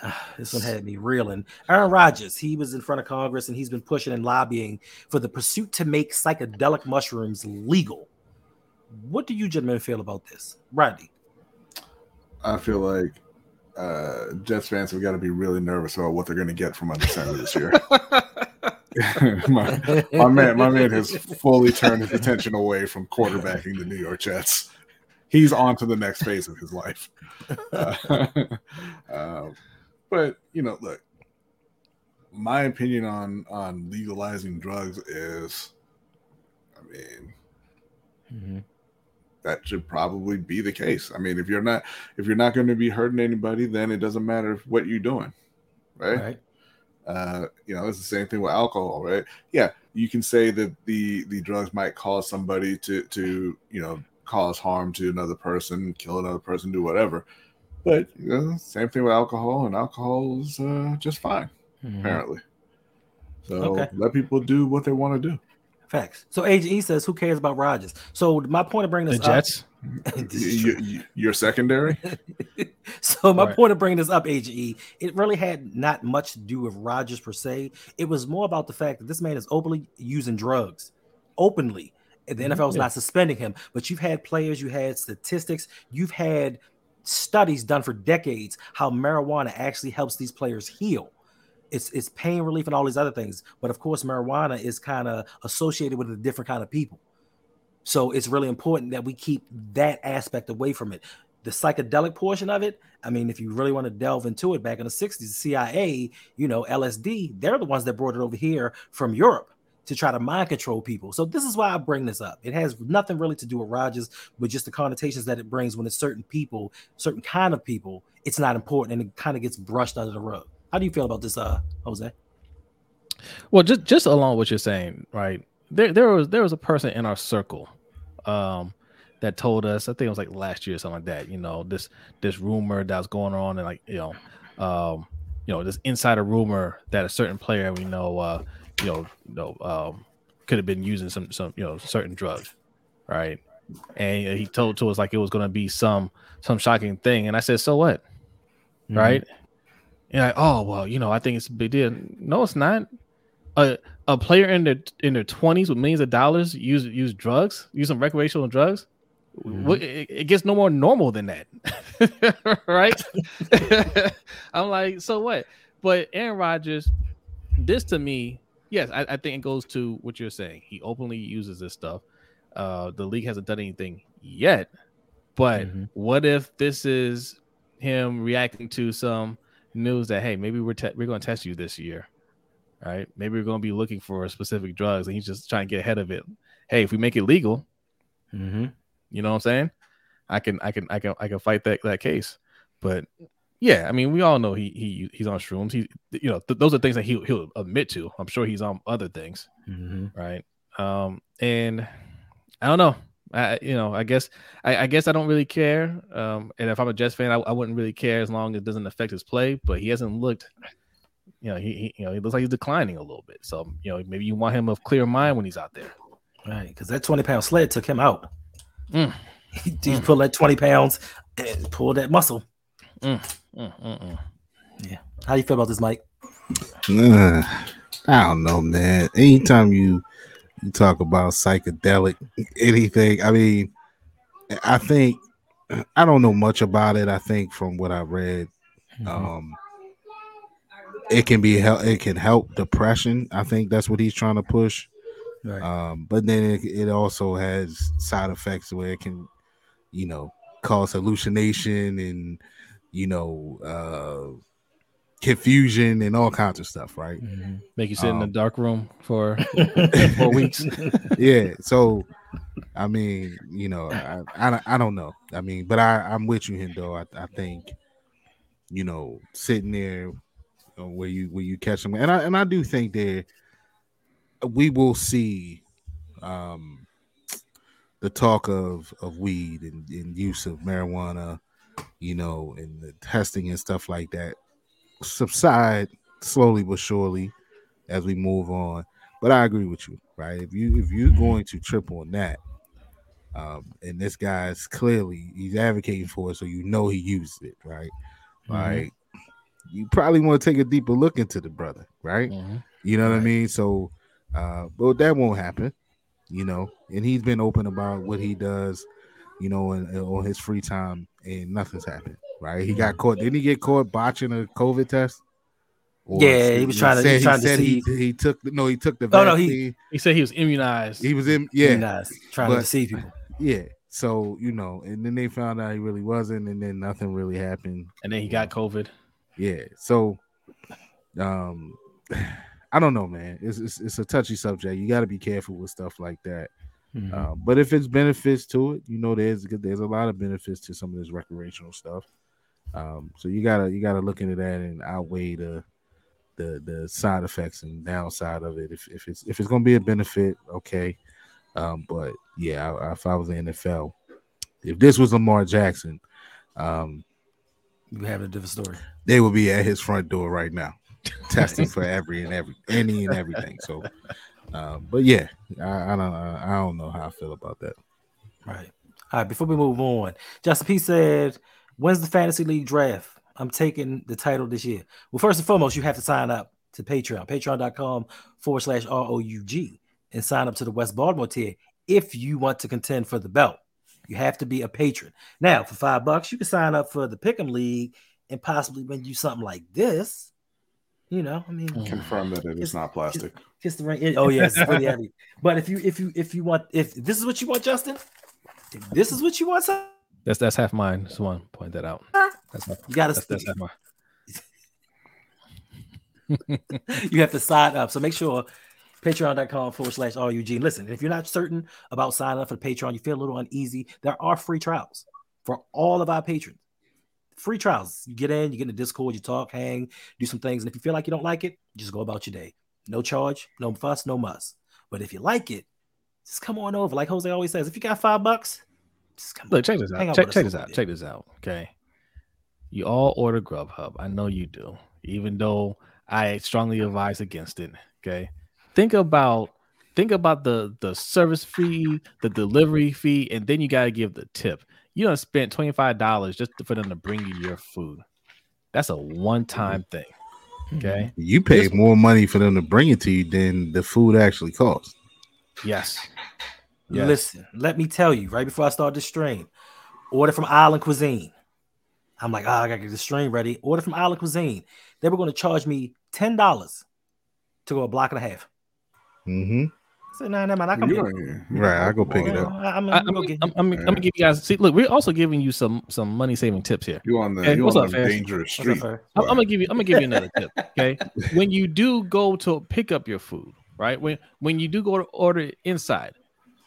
(sighs) this one had me reeling. Aaron Rodgers, he was in front of Congress and he's been pushing and lobbying for the pursuit to make psychedelic mushrooms legal. What do you gentlemen feel about this, Rodney? I feel like uh, Jets fans have got to be really nervous about what they're going to get from under center this year. (laughs) my, my man, my man has fully turned his attention away from quarterbacking the New York Jets. He's on to the next phase of his life. (laughs) Uh, uh, (laughs) but you know, look, my opinion on on legalizing drugs is, I mean, that should probably be the case. I mean, if you're not if you're not going to be hurting anybody, then it doesn't matter what you're doing, right? Right. Uh, you know, it's the same thing with alcohol, right? Yeah, you can say that the the drugs might cause somebody to to you know cause harm to another person, kill another person, do whatever. But you know, same thing with alcohol, and alcohol is uh, just fine apparently. So Okay. let people do what they want to do. Facts. So AGE says, "Who cares about Rodgers?" So my point of bringing this up, Jets. (laughs) This is true. You, you, you're secondary. (laughs) So my Right. point of bringing this up, AGE, it really had not much to do with Rodgers per se. It was more about the fact that this man is openly using drugs, openly. The NFL is Yeah. not suspending him. But you've had players, you had statistics, you've had studies done for decades how marijuana actually helps these players heal. It's it's pain relief and all these other things. But of course, marijuana is kind of associated with a different kind of people. So it's really important that we keep that aspect away from it. The psychedelic portion of it, I mean, if you really want to delve into it, back in the 60s, the CIA, you know, LSD, they're the ones that brought it over here from Europe to try to mind control people. So this is why I bring this up. It has nothing really to do with Rodgers, but just the connotations that it brings when it's certain people, certain kind of people, it's not important and it kind of gets brushed under the rug. How do you feel about this, uh, Jose? Well, just just along what you're saying, right? There there was there was a person in our circle um that told us, I think it was like last year or something like that, you know, this this rumor that was going on and like, you know, um, you know, this insider rumor that a certain player we know uh, you know, you know, um could have been using some some, you know, certain drugs, right? And he told to us like it was gonna be some some shocking thing. And I said, So what? Right? And like, oh well, you know, I think it's a big deal. No, it's not a a player in their in their twenties with millions of dollars use use drugs, use some recreational drugs. What it, it gets no more normal than that, (laughs) right? (laughs) (laughs) I'm like, so what? But Aaron Rodgers, this to me, yes, I, I think it goes to what you're saying. He openly uses this stuff. Uh, the league hasn't done anything yet, but Mhm. what if this is him reacting to some news that hey, maybe we're te- we're going to test you this year, right? Maybe we're going to be looking for specific drugs, and he's just trying to get ahead of it. Hey, if we make it legal, Mm-hmm. you know what I'm saying? I can I can I can I can fight that that case. But yeah, I mean, we all know he he he's on shrooms. He you know th- those are things that he he'll admit to. I'm sure he's on other things, Mm-hmm. right? Um, and I don't know. I you know I guess I, I guess I don't really care. Um, and if I'm a Jets fan, I, I wouldn't really care as long as it doesn't affect his play. But he hasn't looked. You know, he, he you know he looks like he's declining a little bit. So you know maybe you want him of clear mind when he's out there. Right, because that 20 pound sled took him out. Mm. (laughs) He, he pulled that 20 pounds and pulled that muscle. Mm, mm, mm. How you feel about this, Mike? Uh, I don't know, man. Anytime you you talk about psychedelic anything, I mean, I think I don't know much about it. I think from what I read, um, it can be help. It can help depression. I think that's what he's trying to push. Right. Um, but then it, it also has side effects where it can, you know, cause hallucination and you know uh confusion and all kinds of stuff, right? Make you sit in Um, the dark room for (laughs) four weeks. (laughs) yeah. So, I mean, you know, I, I, don't- I don't know. I mean, but I, I'm with you, Hendo. I, I think, you know, sitting there uh, where you where you catch them, and I and I do think that we will see um, the talk of of weed and, and use of marijuana, you know, and the testing and stuff like that subside slowly but surely as we move on. But I agree with you, right? If you if you're going to trip on that, um, and this guy's clearly he's advocating for it, so you know he used it, right? Mm-hmm. Like you probably want to take a deeper look into the brother, right? Mhm. You know what I mean? So, uh, but that won't happen, you know. And he's been open about what he does, you know, and, and on his free time, and nothing's happened, right? He got caught. Didn't he get caught botching a COVID test? Or Yeah, he was trying to- he said- was trying to said he, deceive. he took the, no, he took the Oh, no, he- He said he was immunized. he, was in, yeah, Nice. Trying but- to deceive people. yeah. So you know, and then they found out he really wasn't, and then nothing really happened. and then he got COVID. Yeah. So, um, (sighs) I don't know, man. It's it's, it's a touchy subject. You got to be careful with stuff like that. Mhm. Uh, but if it's benefits to it, you know, there's there's a lot of benefits to some of this recreational stuff. Um, so you gotta you gotta look into that and outweigh the the the side effects and downside of it. If if it's if it's gonna be a benefit, okay. Um, but yeah, I, if I was the NFL, if this was Lamar Jackson, um, You have a different story. they would be at his front door right now, (laughs) testing for every and every any and everything. So, um, but yeah, I, I don't I, I don't know how I feel about that. Right. All right. Before we move on, Justin P said, "When's the fantasy league draft? I'm taking the title this year." Well, first and foremost, you have to sign up to Patreon, patreon.com forward slash R O U G, and sign up to the West Baltimore tier if you want to contend for the belt. You have to be a patron. Now, for five bucks, you can sign up for the Pick'em League and possibly win you something like this. You know, I mean, Confirm that It's- not plastic. Kiss the ring. Oh yes, it's really heavy. But if you if you if you want if this is what you want, Justin, if this is what you want, son, That's that's half mine. Just want to point that out. That's half, you gotta that's, that's half mine. (laughs) you have to sign up. So make sure patreon.com forward slash RUG. Listen, if you're not certain about signing up for the Patreon, you feel a little uneasy, there are free trials for all of our patrons. Free trials. You get in, you get in the Discord, you talk, hang, do some things. And if you feel like you don't like it, just go about your day. No charge, no fuss, no muss. But if you like it, just come on over. Like Jose always says, if you got five bucks, just come Look, check this out. out Check, with check this out. bit. Check this out. Okay. You all order Grubhub. I know you do, even though I strongly advise against it. Okay. Think about think about the the service fee, the delivery fee, and then you gotta give the tip. You don't spend $25 just for them to bring you your food. That's a one-time thing. Okay. You pay This- more money for them to bring it to you than the food actually costs. Yes. Yes. Listen, let me tell you right before I start the stream, order from Island Cuisine. I'm like, ah, I gotta get the stream ready. Order from Island Cuisine. They were going to charge me ten dollars to go a block and a half. Mm-hmm. I said, nah, nah, man, I can You get ain't Right, I go pick it up. I, I'm, I, I'm, I'm, gonna give you guys see. Look, we're also giving you some some money saving tips here. You on the Hey, you what's on up, the Faz? dangerous What's up, street. I'm, I'm gonna give you. I'm gonna give you another tip. (laughs) Okay, when you do go to pick up your food, right? When when you do go to order inside,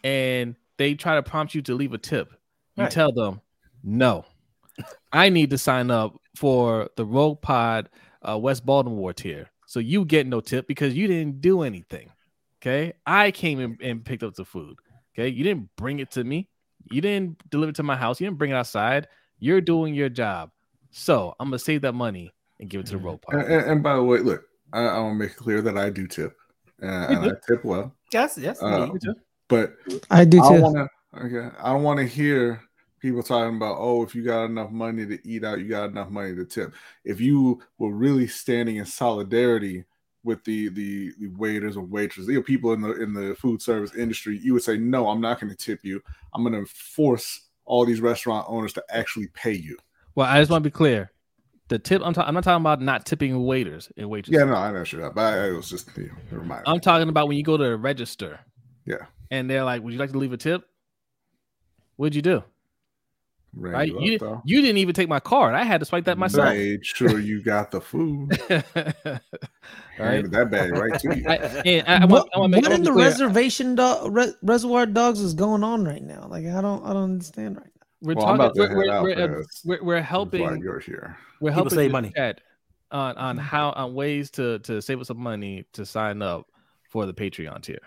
and they try to prompt you to leave a tip, you Right. tell them, "No, I need to sign up for the Rogue Pod uh, West Baltimore tier, so you get no tip because you didn't do anything." Okay, I came in and picked up the food. Okay, you didn't bring it to me. You didn't deliver it to my house. You didn't bring it outside. You're doing your job. So I'm gonna save that money and give it to the Rogue Pod. And, and, and by the way, look, I, I want to make it clear that I do tip, uh, and I tip well. Yes, yes, Uh, indeed. But I do I too. don't want to. Okay, I don't want to hear people talking about, oh, if you got enough money to eat out, you got enough money to tip. If you were really standing in solidarity with the the, the waiters and waitresses, you know, people in the in the food service industry, you would say, no, I'm not going to tip you. I'm going to force all these restaurant owners to actually pay you. Well, I just want to be clear. The tip I'm, ta- I'm not talking about not tipping waiters and waitresses. Yeah, no, I know shit, but I, it was just you know, reminder. I'm talking about when you go to register. Yeah. And they're like, "Would you like to leave a tip?" What'd you do? Ran Right? you up, You, though. you didn't even take my card. I had to swipe that myself. Made sure you got the food. (laughs) right? That bag right to you. I, and I, I want, what I want to what in the clear. reservation dog re- reservoir dogs is going on right now? Like I don't I don't understand right now. We're Well, talking. about to We're, we're, we're, we're helping. you're here. We're People helping save money. on on Mm-hmm. how on ways to to save us some money to sign up for the Patreon tier.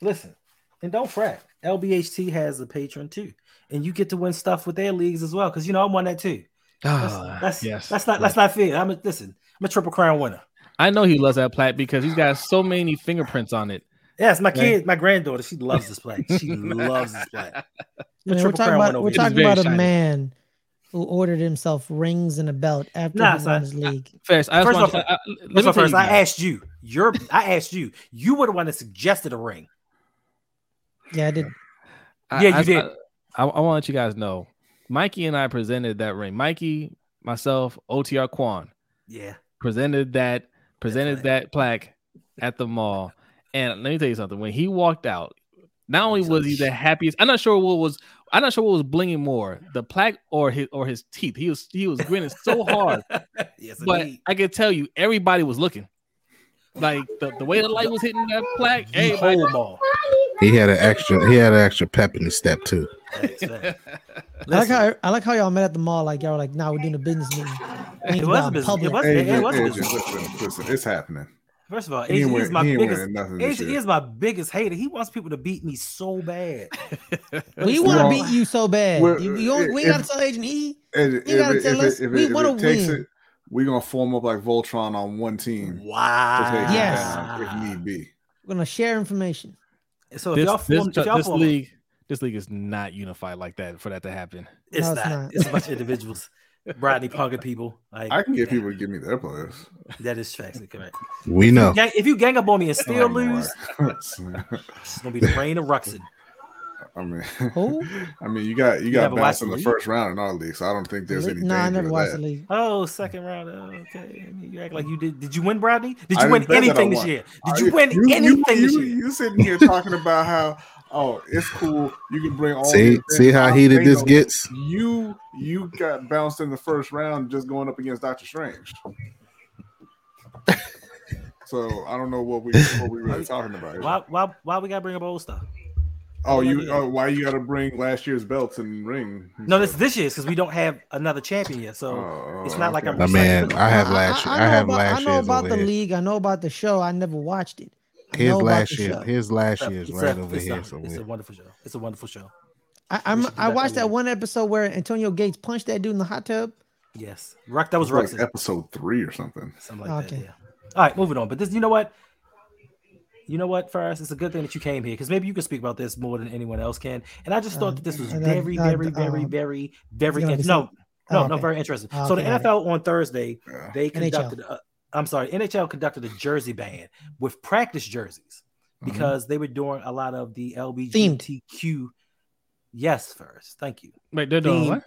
Listen, and don't fret. LBHT has a patron too, and you get to win stuff with their leagues as well. Because you know I'm on that too. That's, Ah, that's yes, That's not yes. that's not fair. I'm a, listen. I'm a triple crown winner. I know he loves that plaque because he's got so many fingerprints on it. Yes, my Right. kid, my granddaughter, she loves this plaque. She (laughs) loves this plaque. Man, we're talking about we're talking about a shiny. man who ordered himself rings and a belt after Nah, he won his league. First, I First off- I, I, let me First, first, I asked you. You're. I asked you. You were the one that suggested a ring. Yeah, I did. I- Yeah, you I, did. I, I, want to let you guys know. Mikey and I presented that ring. Mikey, myself, OTR Quan Yeah. presented that presented right. that plaque at the mall. And let me tell you something. When he walked out, not only was he the happiest, I'm not sure what was I'm not sure what was blinging more, the plaque or his or his teeth. He was he was grinning so hard, (laughs) yes, but indeed. I can tell you, everybody was looking. Like the, the way the light was hitting that plaque, The everybody whole ball. He had an extra. He had an extra pep in his step too. Thanks, thanks. I like how I like how y'all met at the mall. Like y'all were like, "Nah, we're doing a business meeting." It was a business- public. it was- Hey, it was Adrian, business. listen, listen, it's happening. First of all, He ain't AJ is my he biggest. winning nothing this AJ year. is my biggest hater. He wants people to beat me so bad. (laughs) We want to beat you so bad. You, you don't- we if- gotta tell Agent E. And if, You gotta it, tell us it, if, we it, wanna takes win. it, we're gonna form up like Voltron on one team Wow. Yes. down if need be. We're gonna share information. So if this, y'all this, if y'all this form, league, this league is not unified like that for that to happen. it's, No, it's not. not. It's a bunch of individuals. Rodney punking people. Like I can get people to give me their players. that is factually correct. We know. Gang, if you gang up on me and still lose, (laughs) it's gonna be the reign of Ruxin. I mean, Who? (laughs) I mean, you got you You got bounced in the the league? first round in our league, so I don't think there's any Nah, I never watched that. the league. Oh, second round. Oh, okay. You act like you did. Did you win, Bradley? Did you win didn't say that I anything this year? Did I- you win you, anything you, this year? You sitting here talking about how oh it's cool. You can bring all. See, see how heated They this gets. You you got bounced in the first round just going up against Doctor Strange. (laughs) so I don't know what we what we really talking about. here. Why, why, why we gotta bring up old stuff? Oh, you oh, why you got to bring last year's belts and ring? No, this this year's because we don't have another champion yet. So Oh, it's not like okay. I'm. Oh, My man. I have last. I, know have about, last I know year's about the here. league. I know about the show. I never watched it. I Here's know about last year. His last year's It's right a- over it's here. A, So it's a wonderful show. It's a wonderful show. I, I'm, We should do I watched that every one episode where Antonio Gates punched that dude in the hot tub. Yes, Ruck. That was It was Ruxin. like episode three or something. Something like Okay. that. Yeah. All right, moving on. But this, you know what? You know what, Ferris? It's a good thing that you came here because maybe you can speak about this more than anyone else can. And I just thought Uh, that this was uh, very, uh, very, uh, very, uh, very, very. gonna In- no, some- no, no, very interesting. So the okay, got it. NFL on Thursday, Yeah. they conducted. A, I'm sorry, NHL conducted a jersey ban with practice jerseys because they were doing a lot of the LGBTQ. Yes, first. Thank you. Wait, they're doing what?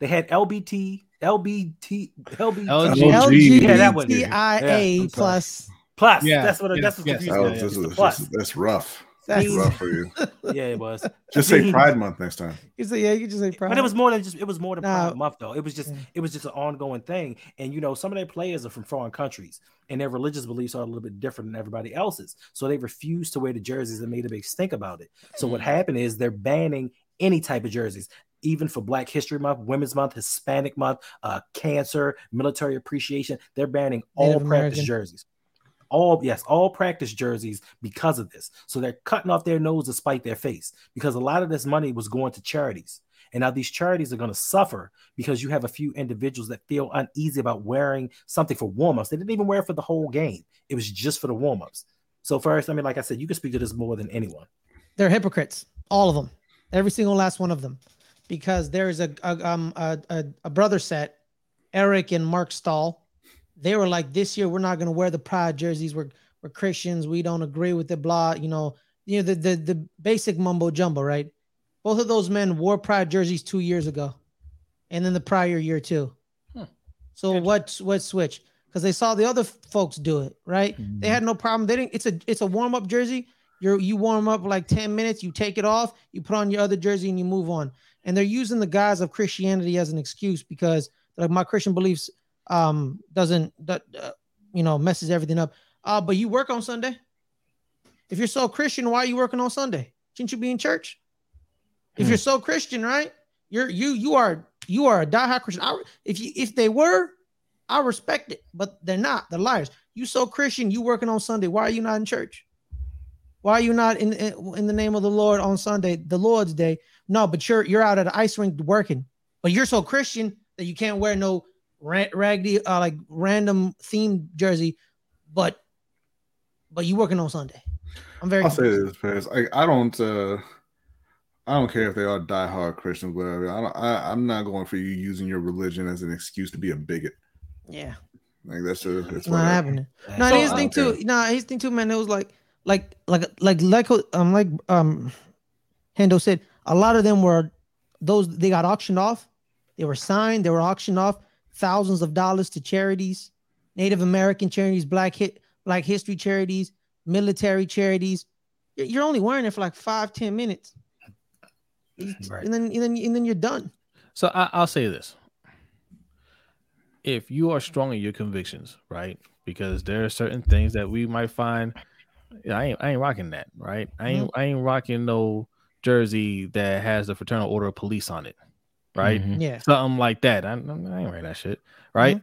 They had LBT, LBT, LBT. LG. Yeah, that one. LGBTIA Yeah, I'm sorry. plus. Plus, Yeah, that's what yes, that's what yes. confused That me. was, this the plus. this- that's rough. (laughs) That's, He's- rough for you. (laughs) Yeah, it was. Just say (laughs) Pride Month next time. you say, yeah, you just say pride. But it was more than just it was more than Nah. Pride Month though. It was just Yeah. it was just an ongoing thing. And you know, some of their players are from foreign countries and their religious beliefs are a little bit different than everybody else's. So they refused to wear the jerseys and made a big stink about it. So what happened is they're banning any type of jerseys, even for Black History Month, Women's Month, Hispanic Month, uh, cancer, military appreciation. They're banning all Native practice American. jerseys. All yes, all practice jerseys because of this. So they're cutting off their nose to spite their face because a lot of this money was going to charities. And now these charities are going to suffer because you have a few individuals that feel uneasy about wearing something for warm-ups. They didn't even wear it for the whole game. It was just for the warm-ups. So first, I mean, like I said, you can speak to this more than anyone. They're hypocrites, all of them, every single last one of them, because there is a a, um, a, a, a brother set, Eric and Marc Staal. They were like, this year we're not going to wear the pride jerseys. We're we're Christians. We don't agree with the blah. You know, you know the the the basic mumbo jumbo, right? Both of those men wore pride jerseys two years ago, and then the prior year too. Hmm. So what what switch? Because they saw the other folks do it, right? They had no problem. They didn't. It's a it's a warm up jersey. You're you warm up like ten minutes. You take it off. You put on your other jersey and you move on. And they're using the guise of Christianity as an excuse because like my Christian beliefs um doesn't that uh, you know messes everything up. Uh, but you work on Sunday. If you're so Christian, why are you working on Sunday? Shouldn't you be in church? If you're so Christian, right? You're you you are you are a diehard Christian. I, if you if they were, I respect it, but they're not. They're liars. You so Christian, you working on Sunday. Why are you not in church? Why are you not in, in in the name of the Lord on Sunday, the Lord's day? No, but you're you're out at the ice rink working. But you're so Christian that you can't wear no ra- raggedy uh, like random themed jersey, but but you working on Sunday. I'm very I'll say this, Paris. I, I don't uh I don't care if they are diehard Christians, whatever. I don't, I, I'm not going for you using your religion as an excuse to be a bigot. Yeah. Like that's just it's It's not whatever. happening. No, So, and his thing don't too. No, his thing too, man. It was like, like, like, like, like, um, like, um, Hendo said, a lot of them were those they got auctioned off. They were signed. They were auctioned off thousands of dollars to charities, Native American charities, Black hit, Black History charities, military charities. You're- only wearing it for like five, ten minutes, Right. and then, and then, and then you're done. So I, I'll say this: if you are strong in your convictions, right? Because there are certain things that we might find. I ain't, I ain't rocking that, right? I ain't, mm-hmm. I ain't rocking no jersey that has the Fraternal Order of Police on it, right? Mhm. Yeah. Something like that. I, I ain't wearing that shit, right?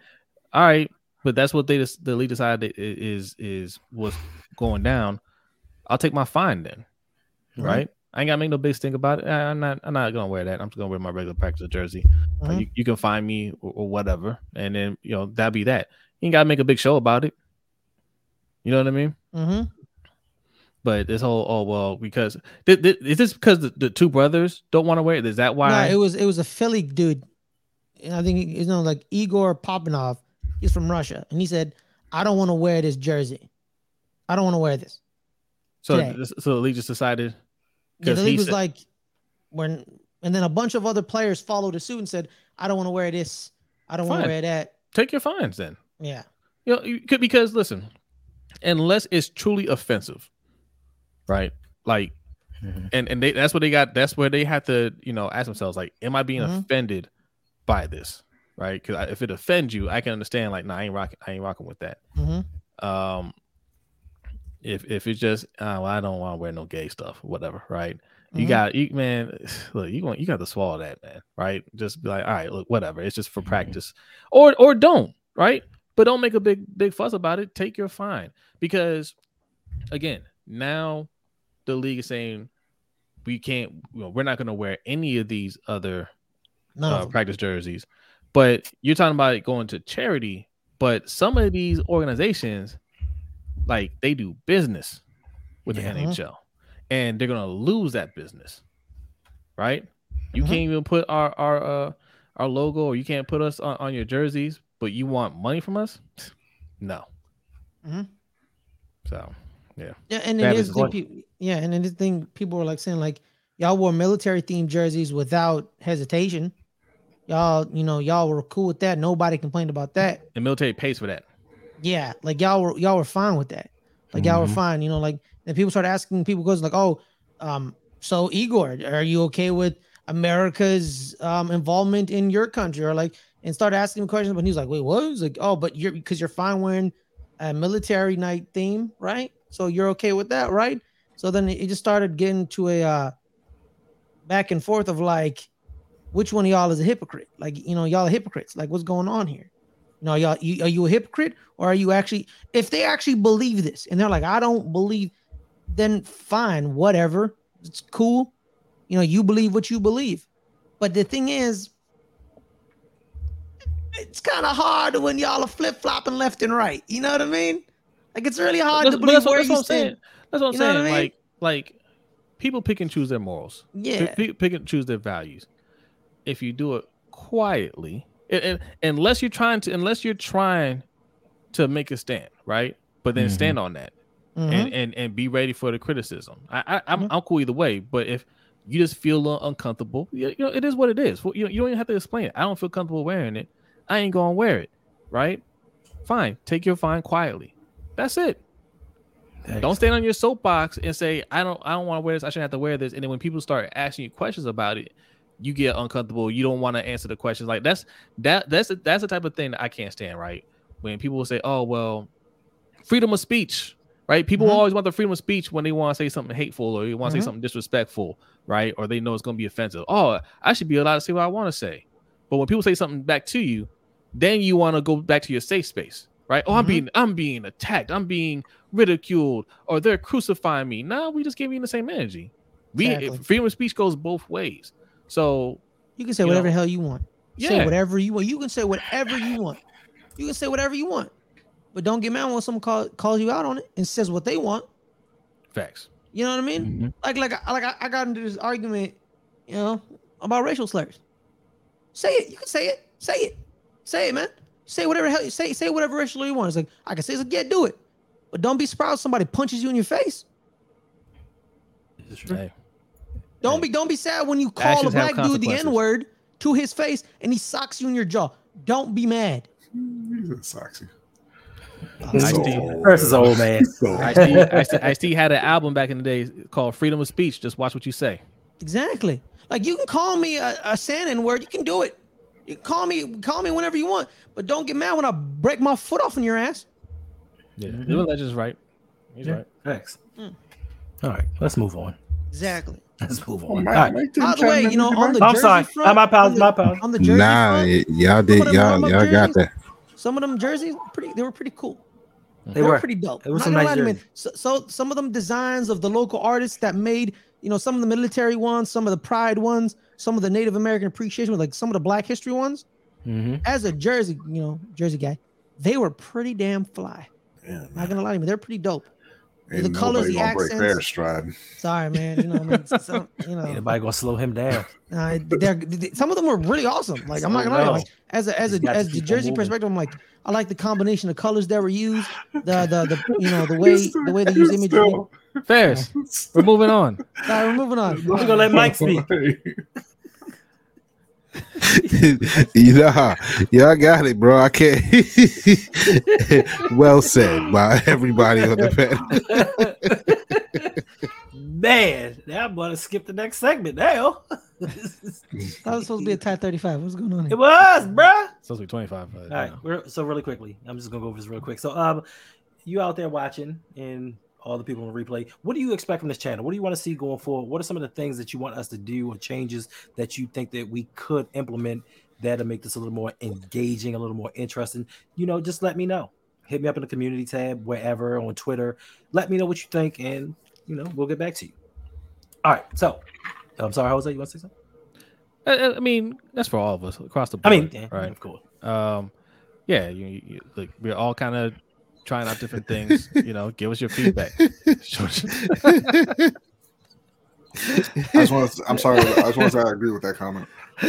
All right, but that's what they just the league decided is is what's going down. I'll take my fine then, Mhm. right? I ain't gotta make no big thing about it. I- I'm not. I'm not gonna wear that. I'm just gonna wear my regular practice jersey. Mhm. you, you can find me or, or whatever, and then you know that'd be that. You ain't gotta make a big show about it. You know what I mean? But this whole oh well because th- th- is this because the, the two brothers don't want to wear it? Is that why? No, it was it was a Philly dude. And I think you know, like Igor Popinov. He's from Russia, and he said, "I don't want to wear this jersey. I don't want to wear this." so today. so the league just decided Yeah, the league was said- like, when, and then a bunch of other players followed the suit and said, "I don't want to wear this. I don't want to wear that." take your fines then. Yeah, You know, you could because listen, unless it's truly offensive, right? Like, Mhm. and and they, that's what they got. That's where they have to, you know, ask themselves, like, am I being Mhm. offended by this, right? Because if it offends you, I can understand. Like, no, I ain't rocking. I ain't rocking with that. hmm Um, if if it's just, uh, well, I don't want to wear no gay stuff, whatever, right? You Mhm. got you man, (sighs) look, you want you got to swallow that, man, right? Just be like, all right, look, whatever. It's just for practice, or or don't, right? But don't make a big big fuss about it. Take your fine because, again, now the league is saying we can't, you know, we're not going to wear any of these other none uh, practice jerseys. But you're talking about it going to charity. But some of these organizations, like they do business with Yeah. the NHL, and they're gonna lose that business, right? You Mhm. can't even put our our uh, our logo, or you can't put us on, on your jerseys, but you want money from us? (laughs) No. Mhm. So Yeah, Yeah, and then is the thing, pe- yeah, and then this thing, people were like saying like, y'all wore military themed jerseys without hesitation. Y'all, you know, y'all were cool with that. Nobody complained about that. the military pays for that. Yeah, like y'all were y'all were fine with that. Like y'all were Mhm. fine, you know. Like and people started asking people goes like, oh, um, so Igor, are you okay with America's um involvement in your country? Or like, and started asking him questions, but he was like, wait, what? He's like, oh, but you're because you're fine wearing a military night theme, right? So you're okay with that, right? So then it just started getting to a uh back and forth of like, which one of y'all is a hypocrite? Like, you know, y'all are hypocrites. Like, what's going on here? You know, y'all, you, are you a hypocrite or are you actually, if they actually believe this and they're like, I don't believe, then fine, whatever. It's cool. You know, you believe what you believe. But the thing is, it's kind of hard when y'all are flip flopping left and right. You know what I mean? Like, it's really hard That's, to believe where you stand. Saying. That's what I'm You know what saying. I mean? Like, like people pick and choose their morals. Yeah. Pick, pick, pick and choose their values. If you do it quietly, and, and- unless you're trying to, unless you're trying to make a stand, right? But then Mhm. stand on that Mhm. and, and and be ready for the criticism. I, I I'm Mhm. I'm cool either way. But if you just feel a little uncomfortable, you, you know, it is what it is. Well, You, you don't even have to explain it. I don't feel comfortable wearing it. I ain't gonna wear it, right? Fine, take your fine quietly. That's it. Don't stand on your soapbox and say, I don't I don't want to wear this, I shouldn't have to wear this. And then when people start asking you questions about it, you get uncomfortable. You don't want to answer the questions. Like that's that that's that's the type of thing that I can't stand, right? When people will say, Oh, well, freedom of speech, right? People Mhm. always want the freedom of speech when they want to say something hateful or they want to Mhm. say something disrespectful, right? Or they know it's gonna be offensive. Oh, I should be allowed to say what I want to say. But when people say something back to you, then you want to go back to your safe space, right? Oh, I'm Mhm. being I'm being attacked, I'm being ridiculed, or they're crucifying me. Nah, we just gave you the same energy. We Exactly. freedom of speech goes both ways. So You can say You whatever know? the hell you want. Yeah. Say whatever you want. You can say whatever you want. You can say whatever you want. But don't get mad when someone call, calls you out on it and says what they want. facts. You know what I mean? Mhm. Like, like, like I- I got into this argument, you know, about racial slurs. Say it. You can say it. Say it. Say it, man. Say whatever the hell you say. Say whatever racial you want. It's like I can say, it's like, yeah, do it. But don't be surprised if somebody punches you in your face. Hey, Don't be don't be sad when you call Actions a black dude the. N word to his face and he socks you in your jaw. Don't be mad. He's a Soxy. Ice So T. old, man. old man. So Ice T, Ice T, Ice T had an album back in the day called Freedom of Speech. Just watch what you say. Exactly. Like you can call me a, a Sandin word. You can do it. You call me call me whenever you want. But don't get mad when I break my foot off in your ass. Yeah, Mhm. Little Legend's right. He's Yeah, right. Thanks. Mm. All right, let's move on. Exactly. Let's move Oh, on. Mike- All right. By the way, you know, on the I'm Jersey sorry. front, Uh, my pals, my pals. On the Jersey Nah, front, y- y'all did y'all y'all got that. some of them jerseys, pretty they were pretty cool. They were were. pretty dope. It was I'm some nice gonna lie to you, man. jerseys. So, so some of them designs of the local artists that made, you know, some of the military ones, some of the pride ones, some of the Native American appreciation, like some of the Black History ones. Mm-hmm. As a Jersey, you know, Jersey guy, they were pretty damn fly. Yeah, Not gonna lie to you, they're pretty dope. Ain't the colors, nobody the gonna break accents. their stride. Sorry, man. You know, I mean, some, you know, Anybody gonna slow him down? uh, they're, they- some of them were really awesome. Like I'm not gonna lie, like, as a as a as the Jersey moving. perspective, I'm like, I like the combination of colors that were used, the the the you know the (laughs) way the way they use imagery. Still- Ferris, we're moving on. Sorry, we're moving on. We're gonna let Mike speak. (laughs) (laughs) you know, how- y'all got it, bro. I can't. (laughs) well said by everybody on the panel. (laughs) Man, now I'm gonna skip the next segment now. That was supposed to be a Type 35. What's going on it was, bruh. Supposed to be 25. But, All right, we're, so really quickly, I'm just gonna go over this real quick. So, um, you out there watching, and all the people on the replay, what do you expect from this channel? What do you want to see going forward? What are some of the things that you want us to do or changes that you think that we could implement that'll make this a little more engaging, a little more interesting? You know, just let me know. Hit me up in the community tab, wherever on Twitter. Let me know what you think, and you know, we'll get back to you. All right, so I'm sorry, Jose, you want to say something? I, I- I mean, that's for all of us across the board. I mean, yeah, right? of course. Um, yeah, you, you, you- like we're all kind of trying out different things. (laughs) you know, give us your feedback. (laughs) I just want to, I'm sorry. I just want to say I agree with that comment. I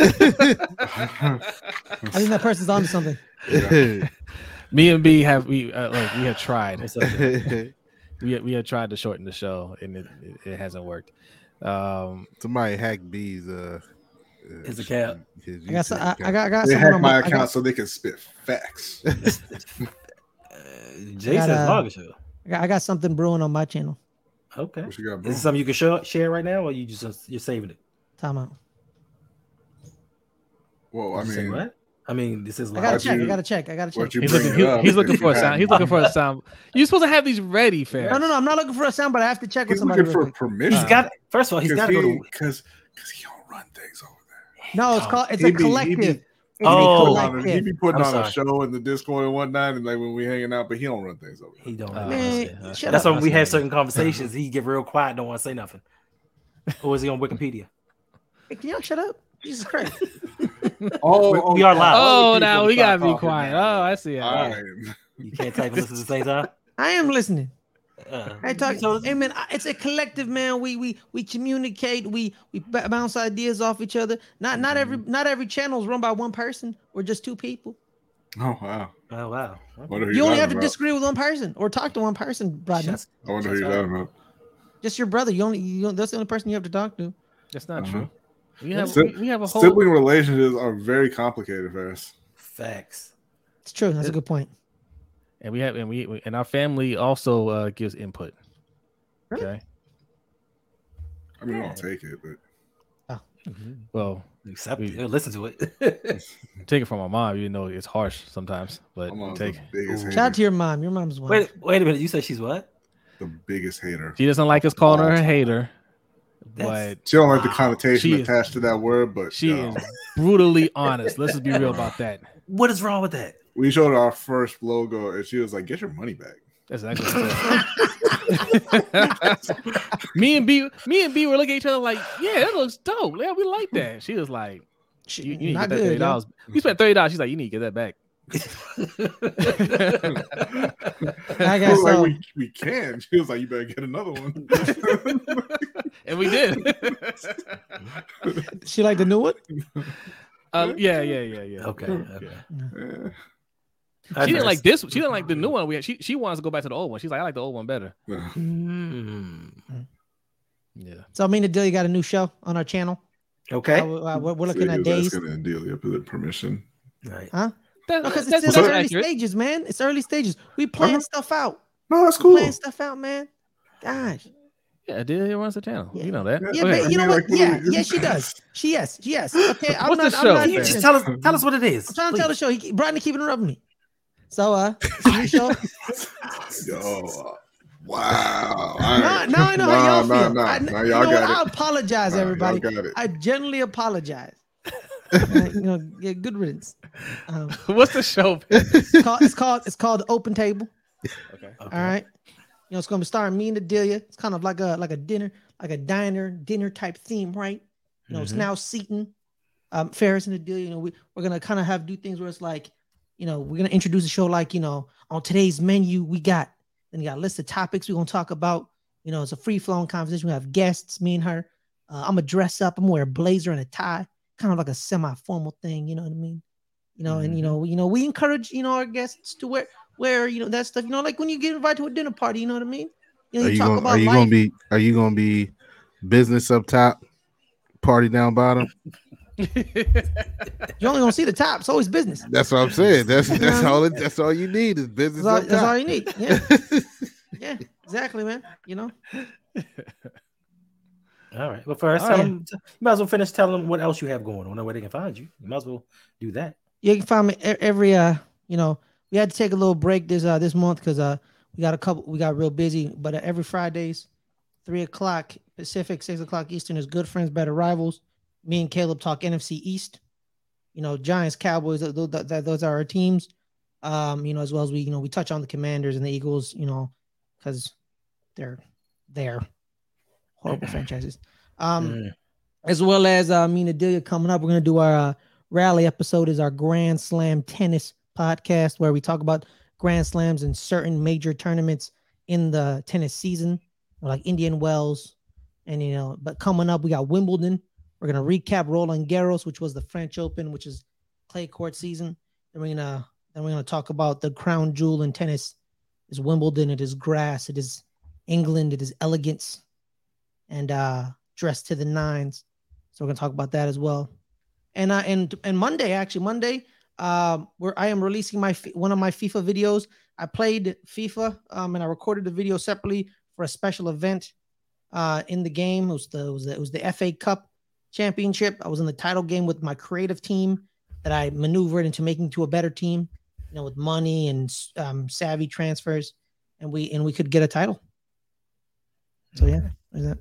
think that person's onto something. (laughs) Me and B have we uh, like we have tried. What's up, man? We we have tried to shorten the show, and it, it, it hasn't worked. Um, Somebody hacked B's uh, uh, His account. his I got, some, I, I got, I got They someone hacked on my my, I account got, so they can spit facts. Uh, Jason's uh, Market Show. I got, I got something brewing on my channel. Okay. What you got, Is bro? this something you can show, share right now, or you just you're saving it? Time out. Well, I You say mean, what? I mean, this is I gotta Why'd check. I gotta check. I gotta check. he's looking. He, he's looking for a sound. He's looking for a (laughs) sound. You're supposed to have these ready, Ferris. No, no, no. I'm not looking for a sound, but I have to check with He's somebody. looking real for quick. permission. He's got. First of all, he's got to go to. because because he don't run things over there. No, it's Oh, called. It's he a be- he be- collective. It's Oh. a Putting on a- he be putting I'm on a show in the Discord and whatnot, and like when we hanging out, but he don't run things over there. He don't. Uh, Man, uh, That's up. when we That's have certain conversations. He get real quiet, don't want to say nothing. Or is he on Wikipedia? Hey, can y'all shut up? Jesus Christ. (laughs) Oh, We- we are live. Oh, other now we gotta be quiet. now. Oh, I see it. All Oh. You can't type and listen at the same time. I am listening. Uh, I talk. so- Hey man, it's a collective, man. We we we communicate. We we bounce ideas off each other. Not not every not every channel is run by one person or just two people. Oh wow. oh wow. Wonder who You you're only talking have to about. disagree with one person or talk to one person, Rodney. Shuts- I wonder who shuts you're talking about. Just your brother. You only you don't- that's the only person you have to talk to. That's not Uh-huh. true. We have Si- we, we have a whole. Sibling relationships are very complicated, Ferris. Facts. It's true. That's a good point. And we have and we we- and our family also uh, gives input. Really? Okay. I mean, Yeah. I'll take it, but Well, Accept We- it. Listen to it. (laughs) take it from my mom. You know, it's harsh sometimes, but take. the Shout out to your mom. Your mom's one. wait, wait a minute. You said she's what? The biggest hater. She doesn't like us calling her a hater. That's- but She don't like the connotation She is- attached to that word, but she um, is brutally honest. Let's just be real about that. what is wrong with that? We showed our first logo, and she was like, "Get your money back." That's exactly what (laughs) me and B, me and B were looking at each other like, "Yeah, that looks dope. Yeah, we like that." She was like, "You, you need to get that good, thirty yo. dollars." We spent thirty dollars. She's like, "You need to get that back." (laughs) I I guess was like, so. we, we can. She was like, you better get another one. (laughs) and we did. She like the new one? uh, yeah, yeah, yeah, yeah. Okay. okay. Yeah. I She didn't know. like this. She didn't like the new one. We had, she she wants to go back to the old one. She's like, I like the old one better. Mm. Yeah. So I mean, the deal. You got a new show on our channel. Okay. Uh, we're, we're- we're looking So at he was days. asking Delia for the permission. Right. That, Because that's, it's that's in early accurate. stages, man. It's early stages. We plan Uh-huh. stuff out. No, that's We cool. plan stuff out, man. Gosh. Yeah, Delia runs the channel. Yeah. You know that. Yeah, Okay. but you know what? yeah, yeah, she does. (laughs) She yes, yes. Okay, I'm What's not. the I'm show? not Can you just tell us tell us what it is? I'm trying to tell the show. He, Rodney keeping interrupting me. So uh, (laughs) it's show. Yo, uh, wow. Now, right. now I know Nah, how y'all nah, feel. nah. I, Nah, you y'all know what? got I apologize, Nah, everybody. I genuinely apologize. (laughs) Uh, you know, yeah, good riddance. Um, (laughs) What's the show? it's called it's called it's called the Open Table. Okay. Okay. All right. You know, it's gonna be starring me and Adelia. It's kind of like a like a dinner, like a diner, dinner type theme, right? You know, it's Mhm. now seating um, Ferris and Adelia. You know, we, we're gonna kind of have do things where it's like, you know, we're gonna introduce a show like, you know, on today's menu, we got then you got a list of topics we're gonna talk about. You know, it's a free flowing conversation. We have guests, me and her. Uh, I'm gonna dress up, I'm gonna wear a blazer and a tie, kind of like a semi-formal thing, you know what I mean? You know, and you know, you know, we encourage, you know, our guests to wear wear, you know, that stuff, you know, like when you get invited to a dinner party, you know what I mean? You know, Are you gonna about are you life. gonna be are you gonna be business up top, party down bottom? You only gonna see the top. So it's always business. That's what I'm saying. That's You that's all it, that's all you need is business That's all, that's all you need. (laughs) Yeah, yeah, exactly, man. You know, All right. Well, first, All tell right. them, you might as well finish telling them what else you have going on and where they can find you. You might as well do that. Yeah, you can find me every uh, you know, we had to take a little break this uh this month because uh we got a couple we got real busy, but uh, every Fridays, three o'clock Pacific, six o'clock Eastern is good friends, better rivals. Me and Caleb talk NFC East. You know, Giants, Cowboys, th- th- th- those are our teams. Um, you know, as well as we, you know, we touch on the Commanders and the Eagles, you know, because they're they're horrible (clears throat) franchises. Um, Mm. as well as uh, me and Adelia coming up. We're gonna do our uh, rally episode. Is our Grand Slam tennis podcast where we talk about Grand Slams and certain major tournaments in the tennis season, like Indian Wells, and you know. But coming up, we got Wimbledon. We're gonna recap Roland Garros, which was the French Open, which is clay court season. Then we're gonna then we're gonna talk about the crown jewel in tennis. Is Wimbledon? It is grass. It is England. It is elegance, and uh dressed to the nines. So we're gonna talk about that as well. And uh, and and Monday actually Monday, um, where I am releasing my one of my FIFA videos. I played FIFA, um, and I recorded the video separately for a special event, uh, in the game. It was the it was the, it was the FA Cup Championship. I was in the title game with my creative team that I maneuvered into making to a better team, you know, with money and um, savvy transfers, and we and we could get a title. So yeah, there's that.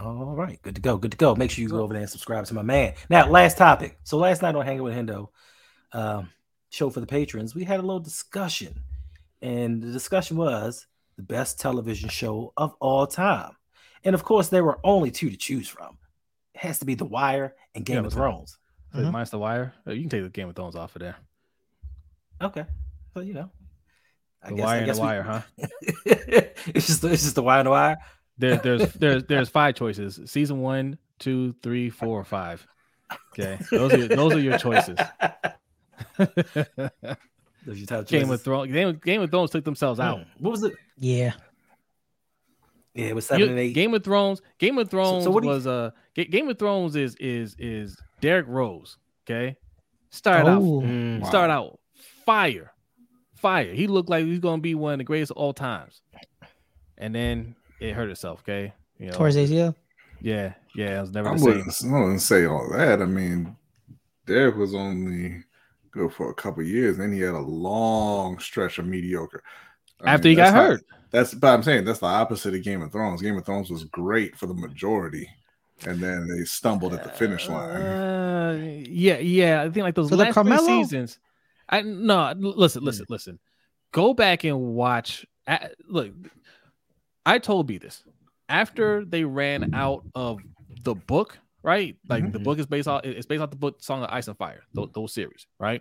All right, good to go. Good to go. Make sure you go over there and subscribe to my man. Now, last topic. So last night on Hanging with Hendo, um, show for the patrons, we had a little discussion, and the discussion was the best television show of all time. And of course, there were only two to choose from. It has to be The Wire and Game Yeah, of what's that? Thrones. Mhm. Minus the wire. Uh, You can take the Game of Thrones off of there. Okay, so you know, I The guess- I wire and the we- wire, huh? (laughs) it's just it's just the Wire and the Wire. There, there's (laughs) there's there's five choices. Season one, two, three, four, or five. Okay, those are those are your choices. (laughs) Those are your top Game of. Thrones. Game of, Game of Thrones took themselves out. Mm. What was it? Yeah. Yeah, it was seven You- and eight. Game of Thrones. Game of Thrones what do you- was uh Ga- Game of Thrones is is is Derrick Rose. Okay, start out Oh, Mm. Wow. start out fire, fire. He looked like he's gonna be one of the greatest of all times, and then it hurt itself. Okay, you know, towards ACL. yeah, yeah, I was never I the wouldn't, same. I wouldn't say all that. I mean, Derrick was only good for a couple years, then he had a long stretch of mediocre. I After mean, he got that's not- hurt. That's but I'm saying that's the opposite of Game of Thrones. Game of Thrones was great for the majority, and then they stumbled at the finish line. Uh, yeah, yeah. I think like those So the last three seasons. I no, l- listen, listen, listen. Go back and watch. a- look, I told B this after they ran out of the book, right? Like the book is based off. It's based off the book "Song of Ice and Fire." Those, those series, right?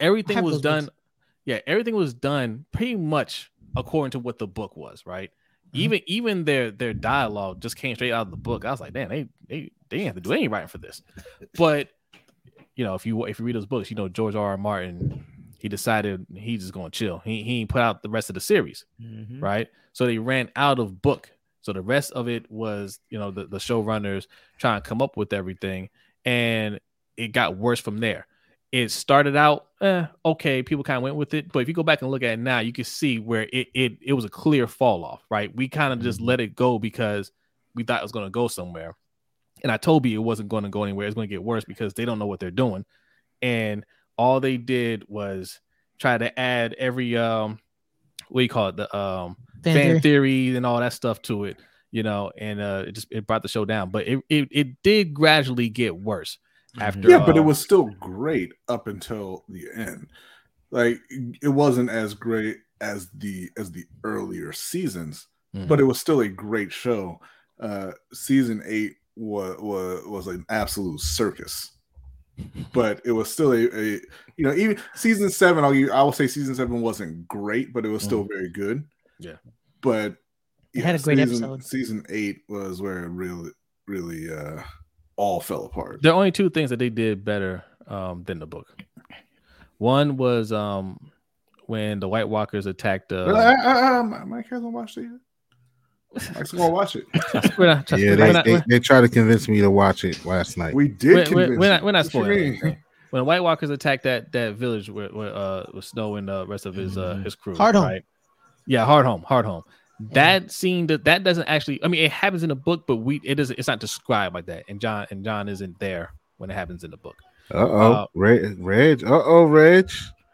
Everything was done. books. Yeah, everything was done pretty much according to what the book was, right? Mm-hmm. Even even their their dialogue just came straight out of the book. I was like, damn, they they they didn't have to do any writing for this. (laughs) But you know, if you if you read those books, you know George R. R. Martin, he decided he's just gonna chill. He he ain't put out the rest of the series, Mhm. right? So they ran out of book. So the rest of it was, you know, the, the showrunners trying to come up with everything, and it got worse from there. It started out eh, okay, people kind of went with it, but if you go back and look at it now, you can see where it it, it was a clear fall off, right? We kind of just let it go because we thought it was going to go somewhere, and I told you it wasn't going to go anywhere. It's going to get worse because they don't know what they're doing, and all they did was try to add every um, what do you call it, the um Fan fan, theory. theory and all that stuff to it, you know, and uh, it just it brought the show down. But it it, it did gradually get worse after. Yeah, but it uh, was still great up until the end. Like it wasn't as great as the as the earlier seasons, Mhm. but it was still a great show. Uh season eight was was, was an absolute circus. But it was still a, a you know even season seven. I'll give- I will say season seven wasn't great, but it was still very good. Yeah. but It had a great season, episode. Season eight was where it really really uh all fell apart. there are only two things that they did better um, than the book. One was um, when the White Walkers attacked. Uh, But I, I, I, Mike hasn't watched it yet. Mike's gonna watch it. we're (laughs) not, Yeah, we're they, not- they, they tried to convince me to watch it last night. We did. we're, we're, convince we're not, we're not spoiling. When the White Walkers attacked that that village where, where uh with Snow and the rest of his uh his crew, Hard Home. right? Yeah, hard home, hard home. That scene that that doesn't actually. I mean, it happens in the book, but we it doesn't. It's not described like that. And Jon and Jon isn't there when it happens in the book. Uh oh, Uh, Reg. Reg. Uh oh, Reg.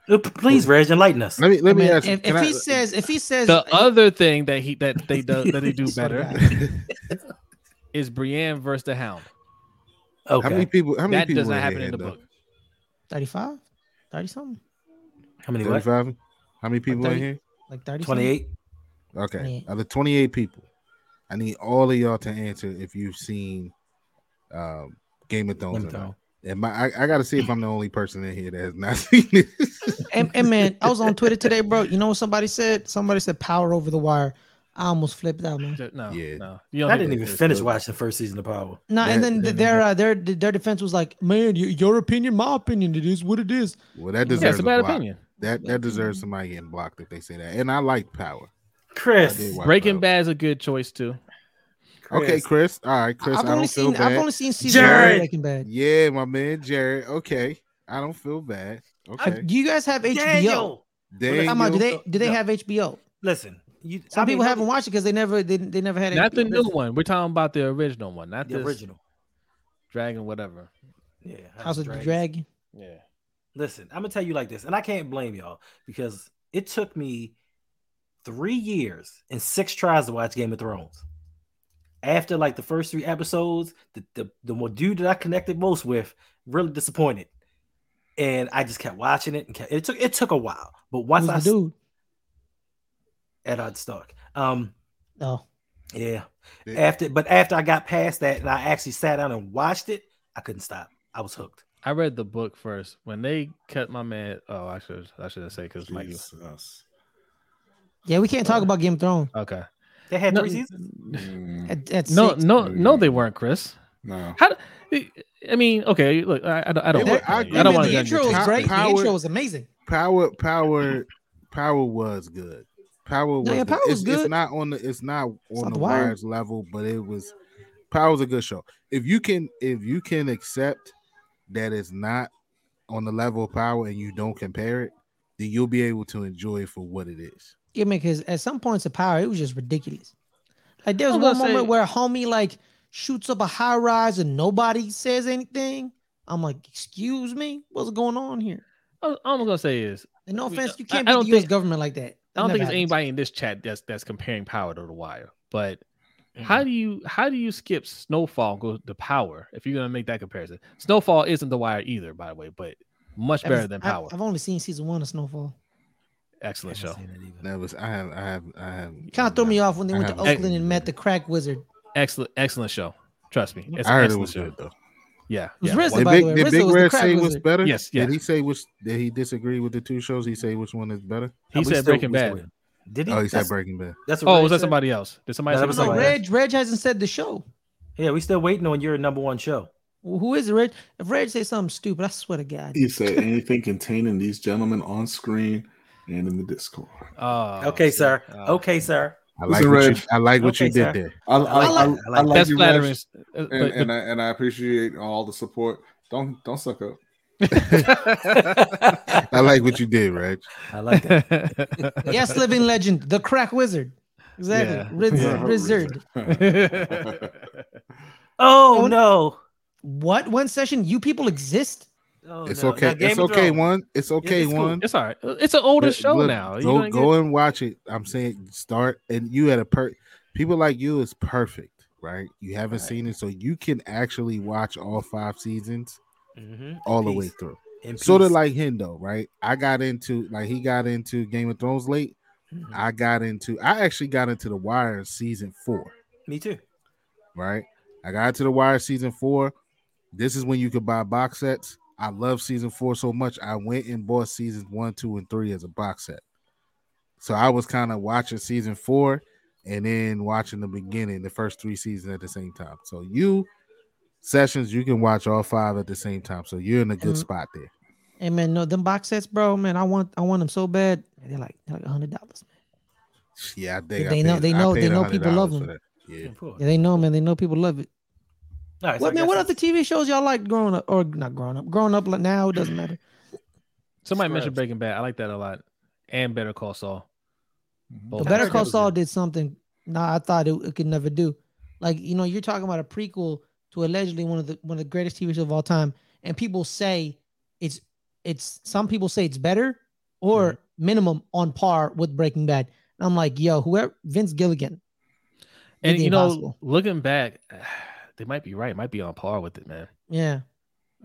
Uh, Please, Reg, enlighten us. Let me let I me mean, ask. if, if I- he says, if he says, The other thing that he that they do that they do (laughs) better (laughs) is Brienne versus the Hound. Okay. how many people? How many That people does not happen in the though? book. 35, 30 something, How many? What? 35? How many people in 30? here? like 30 Twenty-eight. Okay, 28. out of 28 people, I need all of y'all to answer if you've seen um, Game of Thrones. Game of or not. Thrones. And my, I, I got to see if I'm the only person in here that has not (laughs) seen it. And, and man, I was on Twitter today, bro. You know what somebody said? Somebody said power over the wire. I almost flipped out, man. No, Yeah. no. You I didn't even finish good. watching the first season of Power. No, and then that- their uh, their their defense was like, man, y- your opinion, my opinion. It is what it is. well, that Yeah, deserves it's a bad block. opinion. That that deserves somebody getting blocked if they say that. And I like Power. I Chris. Breaking Power. Bad is a good choice too. Okay, Chris. All right, Chris. I've I only don't feel seen I've only seen season one Jared. of Breaking Bad. Yeah, my man Jared. Okay, I don't feel bad. Uh, Okay, do you guys have HBO? Daniel. Daniel. How about do they do they No. have HBO? Listen, you, Some I mean, people haven't watched it because they never they, they never had it. Not the HBO. new one. We're talking about the original one, not the the original. Dragon, whatever. Yeah, House of the Dragon. Yeah. Listen, I'm gonna tell you like this, and I can't blame y'all because it took me three years and six tries to watch Game of Thrones. After like the first three episodes, the the, the one dude that I connected most with really disappointed, and I just kept watching it. And kept, it took it took a while, but once Who's I the dude? Ed Stark, um, Oh, yeah. Yeah. After, but after I got past that and I actually sat down and watched it, I couldn't stop. I was hooked. I read the book first. When they cut my man, oh, I should I shouldn't say because Mike. Jesus. yeah. We can't talk about Game of Thrones. Okay. They had No, three seasons. Mm, At, at no, six. no, no, they weren't, Chris. no. How? I mean, okay. Look, I, I don't. I don't, They want- were- I I, agree don't with want the intro was Power- great. The Power- intro was amazing. Power, Power, Power was good. Power was, yeah, good. Was it's, it's not on the it's not on not the The wires level, but it was Power was a good show. If you can if you can accept that it's not on the level of Power and you don't compare it, then you'll be able to enjoy it for what it is. Yeah, man, because at some points of power, it was just ridiculous. Like there was one moment say- where a homie like shoots up a high rise and nobody says anything. I'm like, excuse me, what's going on here? All I'm gonna say is, And no offense, you can't I be don't the U.S. government like that. I don't think there's anybody in this chat that's that's comparing Power to The Wire. But Mm-hmm. how do you how do you skip Snowfall go to Power if you're gonna make that comparison? Snowfall isn't The Wire either, by the way, but much better than Power. I've only seen season one of Snowfall. Excellent show. That was I have I have I have Kind of threw me off when they I went to haven't- Oakland and met the crack wizard. Excellent, excellent show. Trust me, it's I heard it was show. good though. Yeah, was yeah. RZA, Did by the Big, way. did Big was Red crack say was better? Yes, Did he say which? Did he disagree with the two shows? He say which one is better? He said Breaking Bad. Did he? Oh, he said Breaking Bad. That's Oh, Ray was that said? somebody else? Did somebody No, say that was No, somebody somebody else? Reg, Reg hasn't said the show. Yeah, we still waiting on your number one show. Well, who is it, Reg? If Reg say something stupid, I swear to God. He said anything containing these gentlemen on screen and in the Discord. Oh, okay, sir. uh, okay, sir. I like Listen, what you, I like what you did sir. there. I, I, I, like- I like- I like That's you, flattering. Reg, and, but- and, I, and I appreciate all the support. Don't don't suck up. (laughs) I like what you did, Reg. I like that. (laughs) Yes, living legend, the crack wizard. Exactly. Yeah. Riz- Yeah. Wizard. (laughs) Oh Oh, no. What? One session? You people exist? Oh, It's no. okay. It's okay. Thrones. One. It's okay. it's cool. one. it's all right. It's an older Look, show look, now. You Go go get- and watch it. I'm saying start, and you had a per. People like you is perfect, right? You haven't Right. seen it, so you can actually watch all five seasons Mhm. all the Peace. way through. In Sort of peace. like Hendo, right? I got into like he got into Game of Thrones late. Mhm. I got into. I actually got into the Wire season four. Me too. right? I got to the wire season four. This is when you could buy box sets. I love season four so much. I went and bought seasons one, two, and three as a box set. So I was kind of watching season four and then watching the beginning, the first three seasons at the same time. So you sessions, you can watch all five at the same time. So you're in a good Mhm. spot there. Hey man, no, them box sets, bro. Man, I want, I want them so bad. They're like, they're like a hundred dollars. Man. Yeah, I think I They know- paid- they know- they know people love them. Yeah. Yeah, they know, man. They know people love it. All right, so what man? What other it's- TV shows y'all like growing up, or not growing up? Growing up like now, it doesn't matter. (clears throat) Somebody mentioned Breaking Bad. I like that a lot. And Better Call Saul. Both Better Call that Saul did something. Nah, I thought it, it could never do. Like you know, you're talking about a prequel to allegedly one of the one of the greatest TV shows of all time, and people say it's it's some people say it's better or Mm-hmm. minimum on par with Breaking Bad. And I'm like, yo, whoever Vince Gilligan, And you know, impossible. looking back, they might be right. Might be on par with it, man. yeah.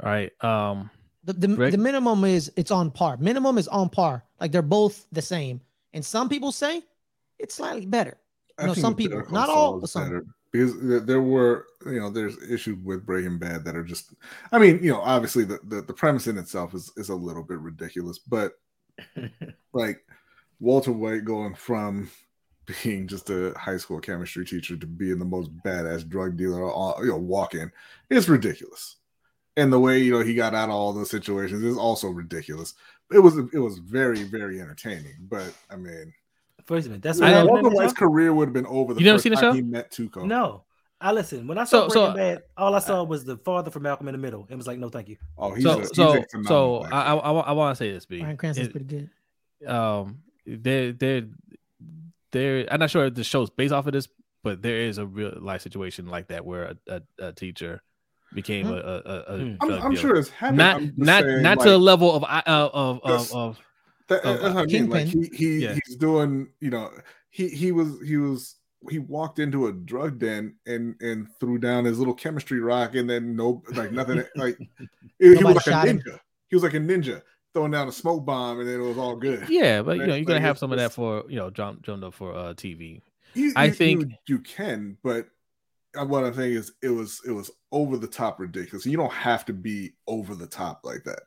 All right. Um, The the, Rick? the minimum is it's on par. Minimum is on par. Like they're both the same. And some people say it's slightly better. You know, some people, not all, is but some. better. Because there- there were, you know, there's issues with Breaking Bad that are just, I mean, you know, obviously the, the, the premise in itself is, is a little bit ridiculous, but (laughs) like Walter White going from being just a high school chemistry teacher to being the most badass drug dealer, all, you know, walking, it's ridiculous. And the way you know he got out of all those situations is also ridiculous. It was it was very very entertaining, but I mean, First a minute. That's I what don't- happened Walter White's career would have been over the You never first seen the time show? he met Tuco. No. I listen. When I saw So- so- Breaking Bad, all I saw was the father from Malcolm in the Middle. It was like, no, thank you. Oh, he's so a, he's so a so. I I, I, I want to say this, B. Bryan Cranston's It- pretty good. um there there there i'm not sure if the show's based off of this but there is a real life situation like that where a, a, a teacher became Hmm. a, a, a, a Hmm. I'm, drug I'm sure it's happened. not not saying, not like, to the level of uh, of of, Just- of that, of, that's what I mean. Like he he Yeah. he's doing. You know, he he was he was he walked into a drug den and and threw down his little chemistry rock and then no like nothing like (laughs) he was like a shot him. ninja. He was like a ninja throwing down a smoke bomb and then it was all good. (laughs) yeah but you know you're gonna like, have some of that for you know john john Doe for uh tv You, I you- think- you, you can, but uh, what I'm saying is it was it was over the top ridiculous. You don't have to be over the top like that.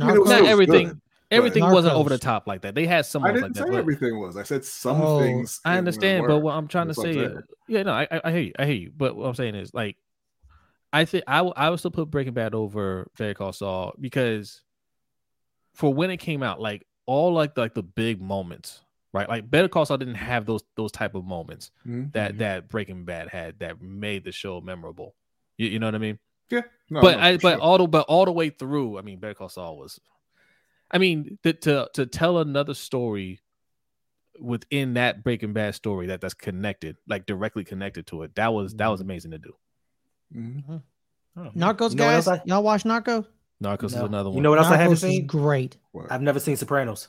I mean, was not everything good, everything wasn't over the top like that they had some I didn't like say that but everything was. I said some Oh, things. I understand, but what I'm trying to That's what I'm say, saying. yeah, no, I, I I hear you, I hear you. But what I'm saying is, like, I think I I would still put Breaking Bad over Better Call Saul because for when it came out, like all like like the big moments, right? Like Better Call Saul didn't have those those type of moments Mhm. that that Breaking Bad had that made the show memorable. You, you know what I mean? yeah, no, but no, I but sure. all the but all the way through, I mean, Better Call Saul was. I mean, to to, to tell another story within that Breaking Bad story that that's connected, like directly connected to it, that was that was amazing to do. Mhm. Oh, Narcos, you know guys. else I- Y'all watch Narcos? Narcos is another one. You know what else I haven't seen? great. What? I've never seen Sopranos.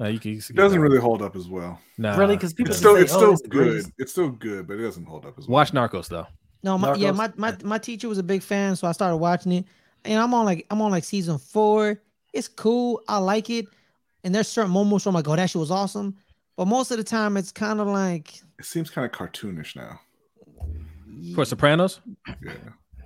Uh, you can, you It doesn't really hold up as well. Nah, really? Because people It's say, still it's "Oh, still it's good. greatest." It's still good, but it doesn't hold up as well. watch Narcos though. No, my, yeah, my, my my teacher was a big fan, so I started watching it. And I'm on like I'm on like season four. It's cool. I like it. And there's certain moments where I'm like, oh, that shit was awesome. But most of the time, it's kind of like It seems kind of cartoonish now. For Sopranos. Yeah,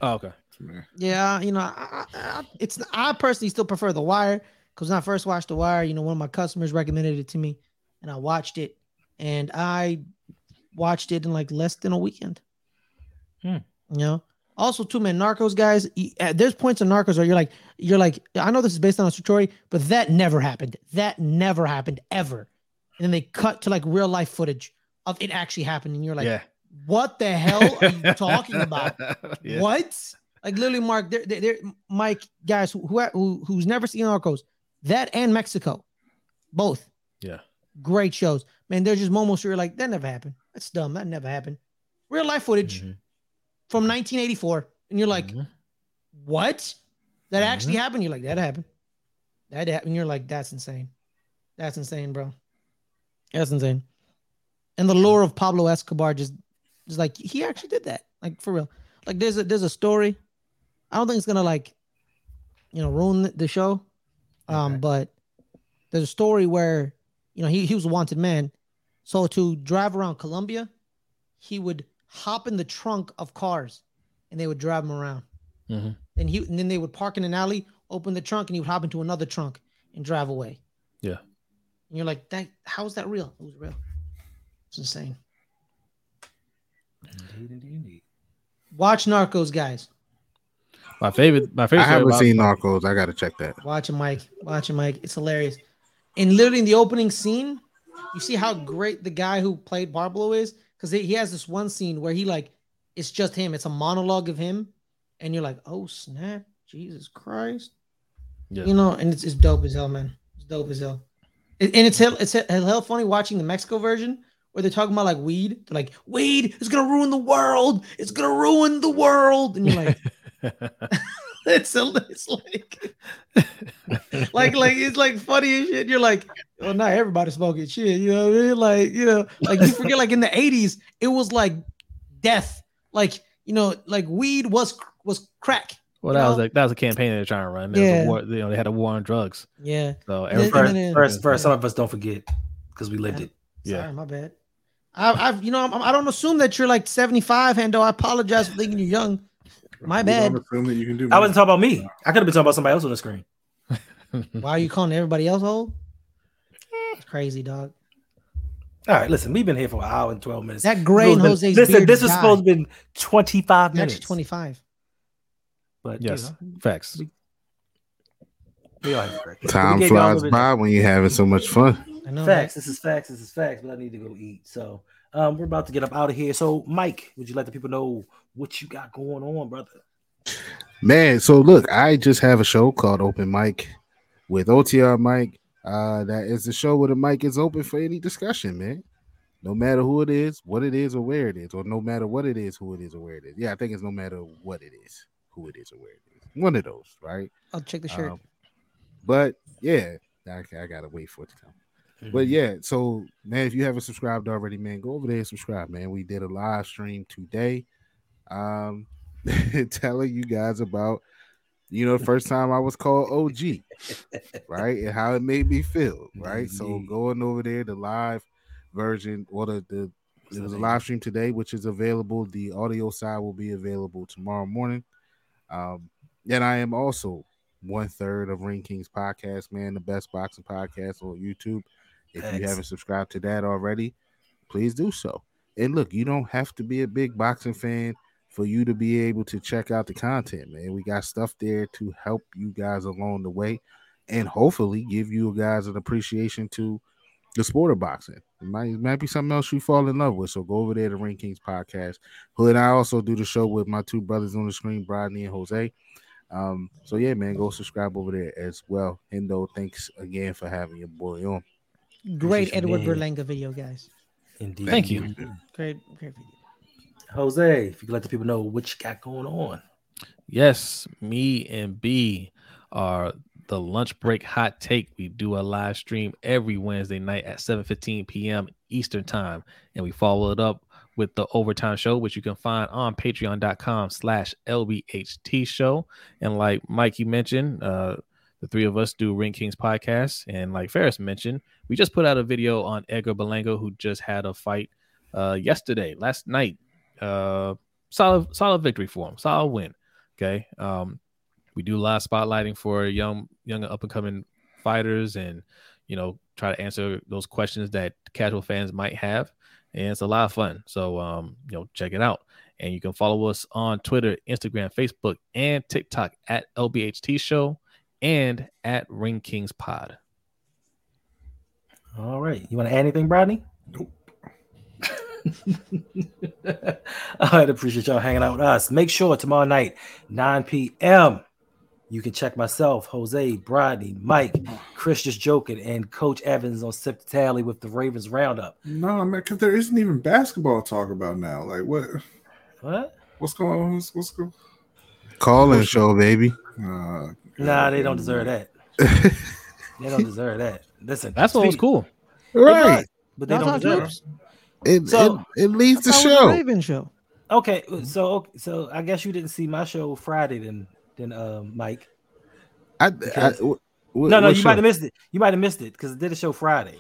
Oh, okay. Me. Yeah, you know, I, I, it's I personally still prefer The Wire because when I first watched The Wire, you know, one of my customers recommended it to me, and I watched it, and I watched it in like less than a weekend. Hmm. You know, also too, man, Narcos guys. There's points in Narcos where you're like, you're like, I know this is based on a story, but that never happened. That never happened ever. And then they cut to like real life footage of it actually happened, and you're like, yeah. what the hell are you (laughs) talking about? Yeah. What? Like literally, Mark, they're, they're, they're- Mike, guys who, who who who's never seen Narcos, that and Mexico, both Yeah. great shows. Man, there's just moments where you're like, that never happened. That's dumb. That never happened. Real life footage Mhm. from 1984, and you're like, Mhm. what? That actually Mm-hmm. happened? You're like, that happened. That happened. You're like, that's insane. That's insane, bro. That's insane. And the lore of Pablo Escobar just, just like he actually did that, like for real. Like there's a there's a story. I don't think it's gonna like, you know, ruin the- the show. Um, Okay. but there's a story where you know he he was a wanted man, so to drive around Colombia, he would hop in the trunk of cars, and they would drive him around. Mhm. And he and then they would park in an alley, open the trunk, and he would hop into another trunk and drive away. Yeah. And you're like, that how is that real? It was real. It's insane. Indeed, indeed, indeed. Watch Narcos, guys. My favorite. My I favorite. story haven't about- seen Narcos. I gotta check that. Watch it, Mike. Watch it, Mike. It's hilarious. And literally in the opening scene, you see how great the guy who played Pablo is because he has this one scene where he like it's just him. It's a monologue of him, and you're like, oh snap, Jesus Christ, Yeah. you know. And it's, it's dope as hell, man. It's dope as hell. It- and it's hell, it's hell, hell funny watching the Mexico version where they're talking about like weed. They're like, weed is gonna ruin the world. It's gonna ruin the world, and you're like. (laughs) (laughs) it's a, it's like like like it's like funny as shit. You're like, well, not everybody smoking shit, you know what I mean? Like, you know, like you forget like in the 80s, it was like death. Like, you know, like weed was was crack. well, you that was know? a, that was a campaign they were trying to run. There Yeah. war, you know, they had a war on drugs. Yeah. So every, then- First, then- first, first, some of us don't forget because we lived it. Yeah. Sorry, my bad. I, I've you know I'm, I don't assume that you're like 75, Hendo. I apologize for thinking you're young. My bad. don't assume that you can do. I wasn't talking about me. I could have been talking about somebody else on the screen. (laughs) Why are you calling everybody else old? It's crazy, dog. All right, listen, we've been here for an hour and 12 minutes. That gray in Listen, Jose's Listen, this was died. supposed to be 25 minutes. actually 25. But yes, you know, facts. we all have correct. Time We flies by when you're having so much fun. I know. Facts. This is facts. This is facts. But I need to go eat. So um, we're about to get up out of here. So Mike, would you let the people know what you got going on, brother? Man, so look, I just have a show called Open Mic with OTR Mike. Uh, that is the show where the mic is open for any discussion, man. No matter who it is, what it is, or where it is, or no matter what it is, who it is, or where it is. Yeah, I think it's no matter what it is, who it is, or where it is. One of those, right? I'll check the shirt. Um, but yeah, I, I gotta wait for it to come. But yeah, so man, if you haven't subscribed already, man, go over there and subscribe, man. We did a live stream today, um, (laughs) telling you guys about, you know, the first time I was called OG, (laughs) right, and how it made me feel, right. So going over there, the live version or the the it was a live stream today, which is available. The audio side will be available tomorrow morning. Um, and I am also one third of Ring Kings podcast, man, the best boxing podcast on YouTube. If you haven't subscribed to that already, please do so. And look, you don't have to be a big boxing fan for you to be able to check out the content, man. We got stuff there to help you guys along the way and hopefully give you guys an appreciation to the sport of boxing. It might, it might be something else you fall in love with. So go over there to Ring Kings podcast. Who and I also do the show with my two brothers on the screen, Brodney and Jose. Um, so yeah, man, go subscribe over there as well. Hendo, thanks again for having your boy on. Great Edgar you. Berlanga video, guys. Indeed. Thank you. Great, great video. Jose. If you could let the people know what you got going on. Yes, me and B are the lunch break hot take. We do a live stream every Wednesday night at 7:15 p.m. Eastern time, and we follow it up with the overtime show, which you can find on patreon.com slash LBHT show. And like Mikey mentioned, uh, the three of us do Ring Kings podcast. And like Ferris mentioned, we just put out a video on Edgar Berlanga, who just had a fight uh, yesterday, last night. Uh, solid, solid victory for him, solid win. Okay. Um, we do a lot of spotlighting for young, young up and coming fighters, and you know, try to answer those questions that casual fans might have and it's a lot of fun. So um, you know, check it out. And you can follow us on Twitter, Instagram, Facebook, and TikTok at LBHT Show and at Ring Kings Pod. All right. You want to add anything, Brodney? Nope. (laughs) All right. Appreciate y'all hanging out with us. Make sure tomorrow night, 9 p.m. You can check myself, Jose, Brodney, Mike, Chris just joking, and Coach Evans on Sip the Tally with the Ravens Roundup. No, man, because there isn't even basketball to talk about now. Like what? What? What's going on? What's, what's going? Call in show, baby. Uh, Nah, they don't deserve that. (laughs) They don't deserve that. Listen, That's what was cool. Right. but they Y'all don't deserve it. It, So- it, it leads the That was a show. Raven show. Okay, so so I guess you didn't see my show Friday, then then um Mike. I, I, Because- w- No, no, you show? might have missed it. You might have missed it because I did a show Friday,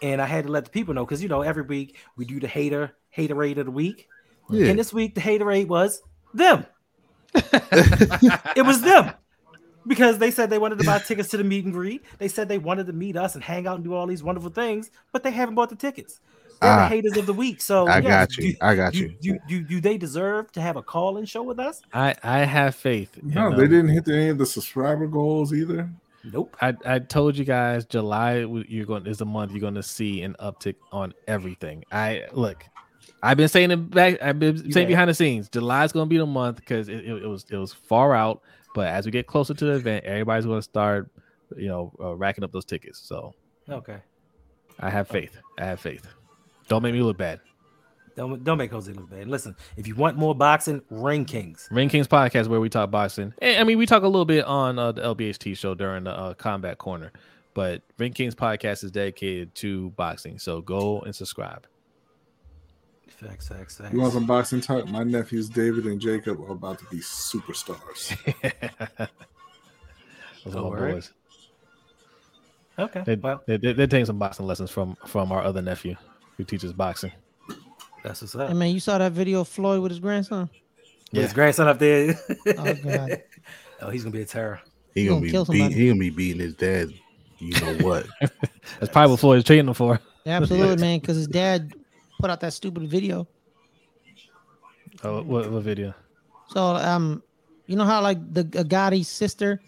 and I had to let the people know because you know every week we do the hater haterade of the week, Yeah. and this week the haterade was them. (laughs) it was them because they said they wanted to buy tickets to the meet and greet. They said they wanted to meet us and hang out and do all these wonderful things, but they haven't bought the tickets. They're Ah. the haters of the week. So I yes, got you. Do, I got you. Do, do, do they deserve to have a call-in show with us? I I have faith. no, they didn't hit any of the subscriber goals either. Nope. I, I told you guys July you're going is the month you're going to see an uptick on everything. I look, I've been saying it back. I've been saying have. behind the scenes. July's going to be the month because it, it, it was it was far out. But as we get closer to the event, everybody's going to start, you know, uh, racking up those tickets. So Okay. I have faith. I have faith. Don't make me look bad. Don't don't make Jose look bad. Listen, if you want more boxing, Ring Kings. Ring Kings podcast where we talk boxing. And, I mean, we talk a little bit on uh, the LBHT show during the uh, combat corner, but Ring Kings podcast is dedicated to boxing. So go and subscribe. Facts, facts, facts. You want some boxing talk? My nephews David and Jacob are about to be superstars. (laughs) Those are my boys. Okay. They, well, they, they, they're taking some boxing lessons from from our other nephew who teaches boxing. that's what's up. Hey man, you saw that video of Floyd with his grandson? With His grandson up there. Oh god. (laughs) oh, he's gonna be a terror. He He gonna gonna be kill beat, he gonna be beating his dad. You know what? (laughs) That's probably what Floyd's training him for. Yeah, absolutely, (laughs) man. Because his dad put out that stupid video. Oh, what, what video? So um, you know how like the Agati's sister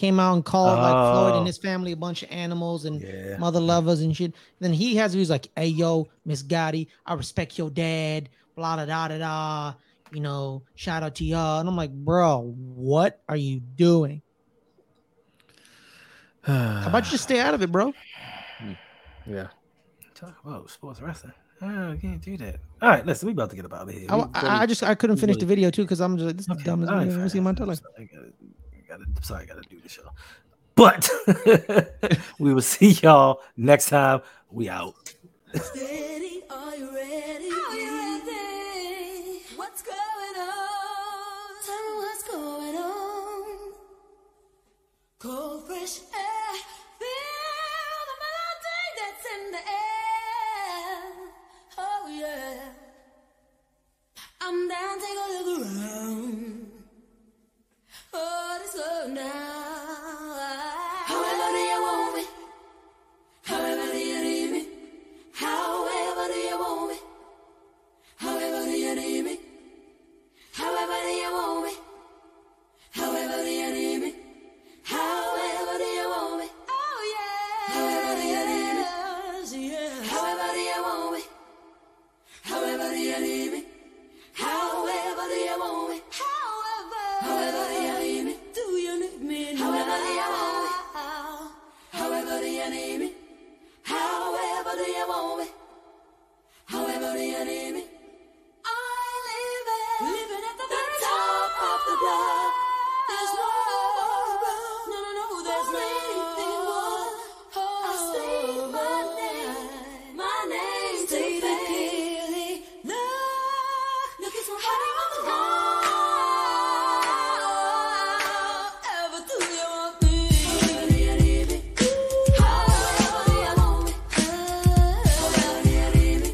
came out and called like Floyd Oh. and his family a bunch of animals and Yeah. mother lovers and shit. Then he has he's like, "Hey yo, Miss Gotti, I respect your dad." Blah da da da da. You know, shout out to y'all. And I'm like, bro, what are you doing? How about you just stay out of it, bro? Hmm. yeah. Talk about sports wrestling. Oh, you can't do that. All right, listen, we about to get about it here. I, I, I just I couldn't finish the video too because I'm just like, this is Okay, dumb as all I right, never fine, my fine, tele. I gotta, I gotta, sorry, I gotta do the show. But (laughs) we will see y'all next time. We out. Steady, are you ready? Are you ready? What's going on? Tell me what's going on. Cold, fresh air. Feel the melody that's in the air. Oh, yeah. I'm down, take a look around. Slow now.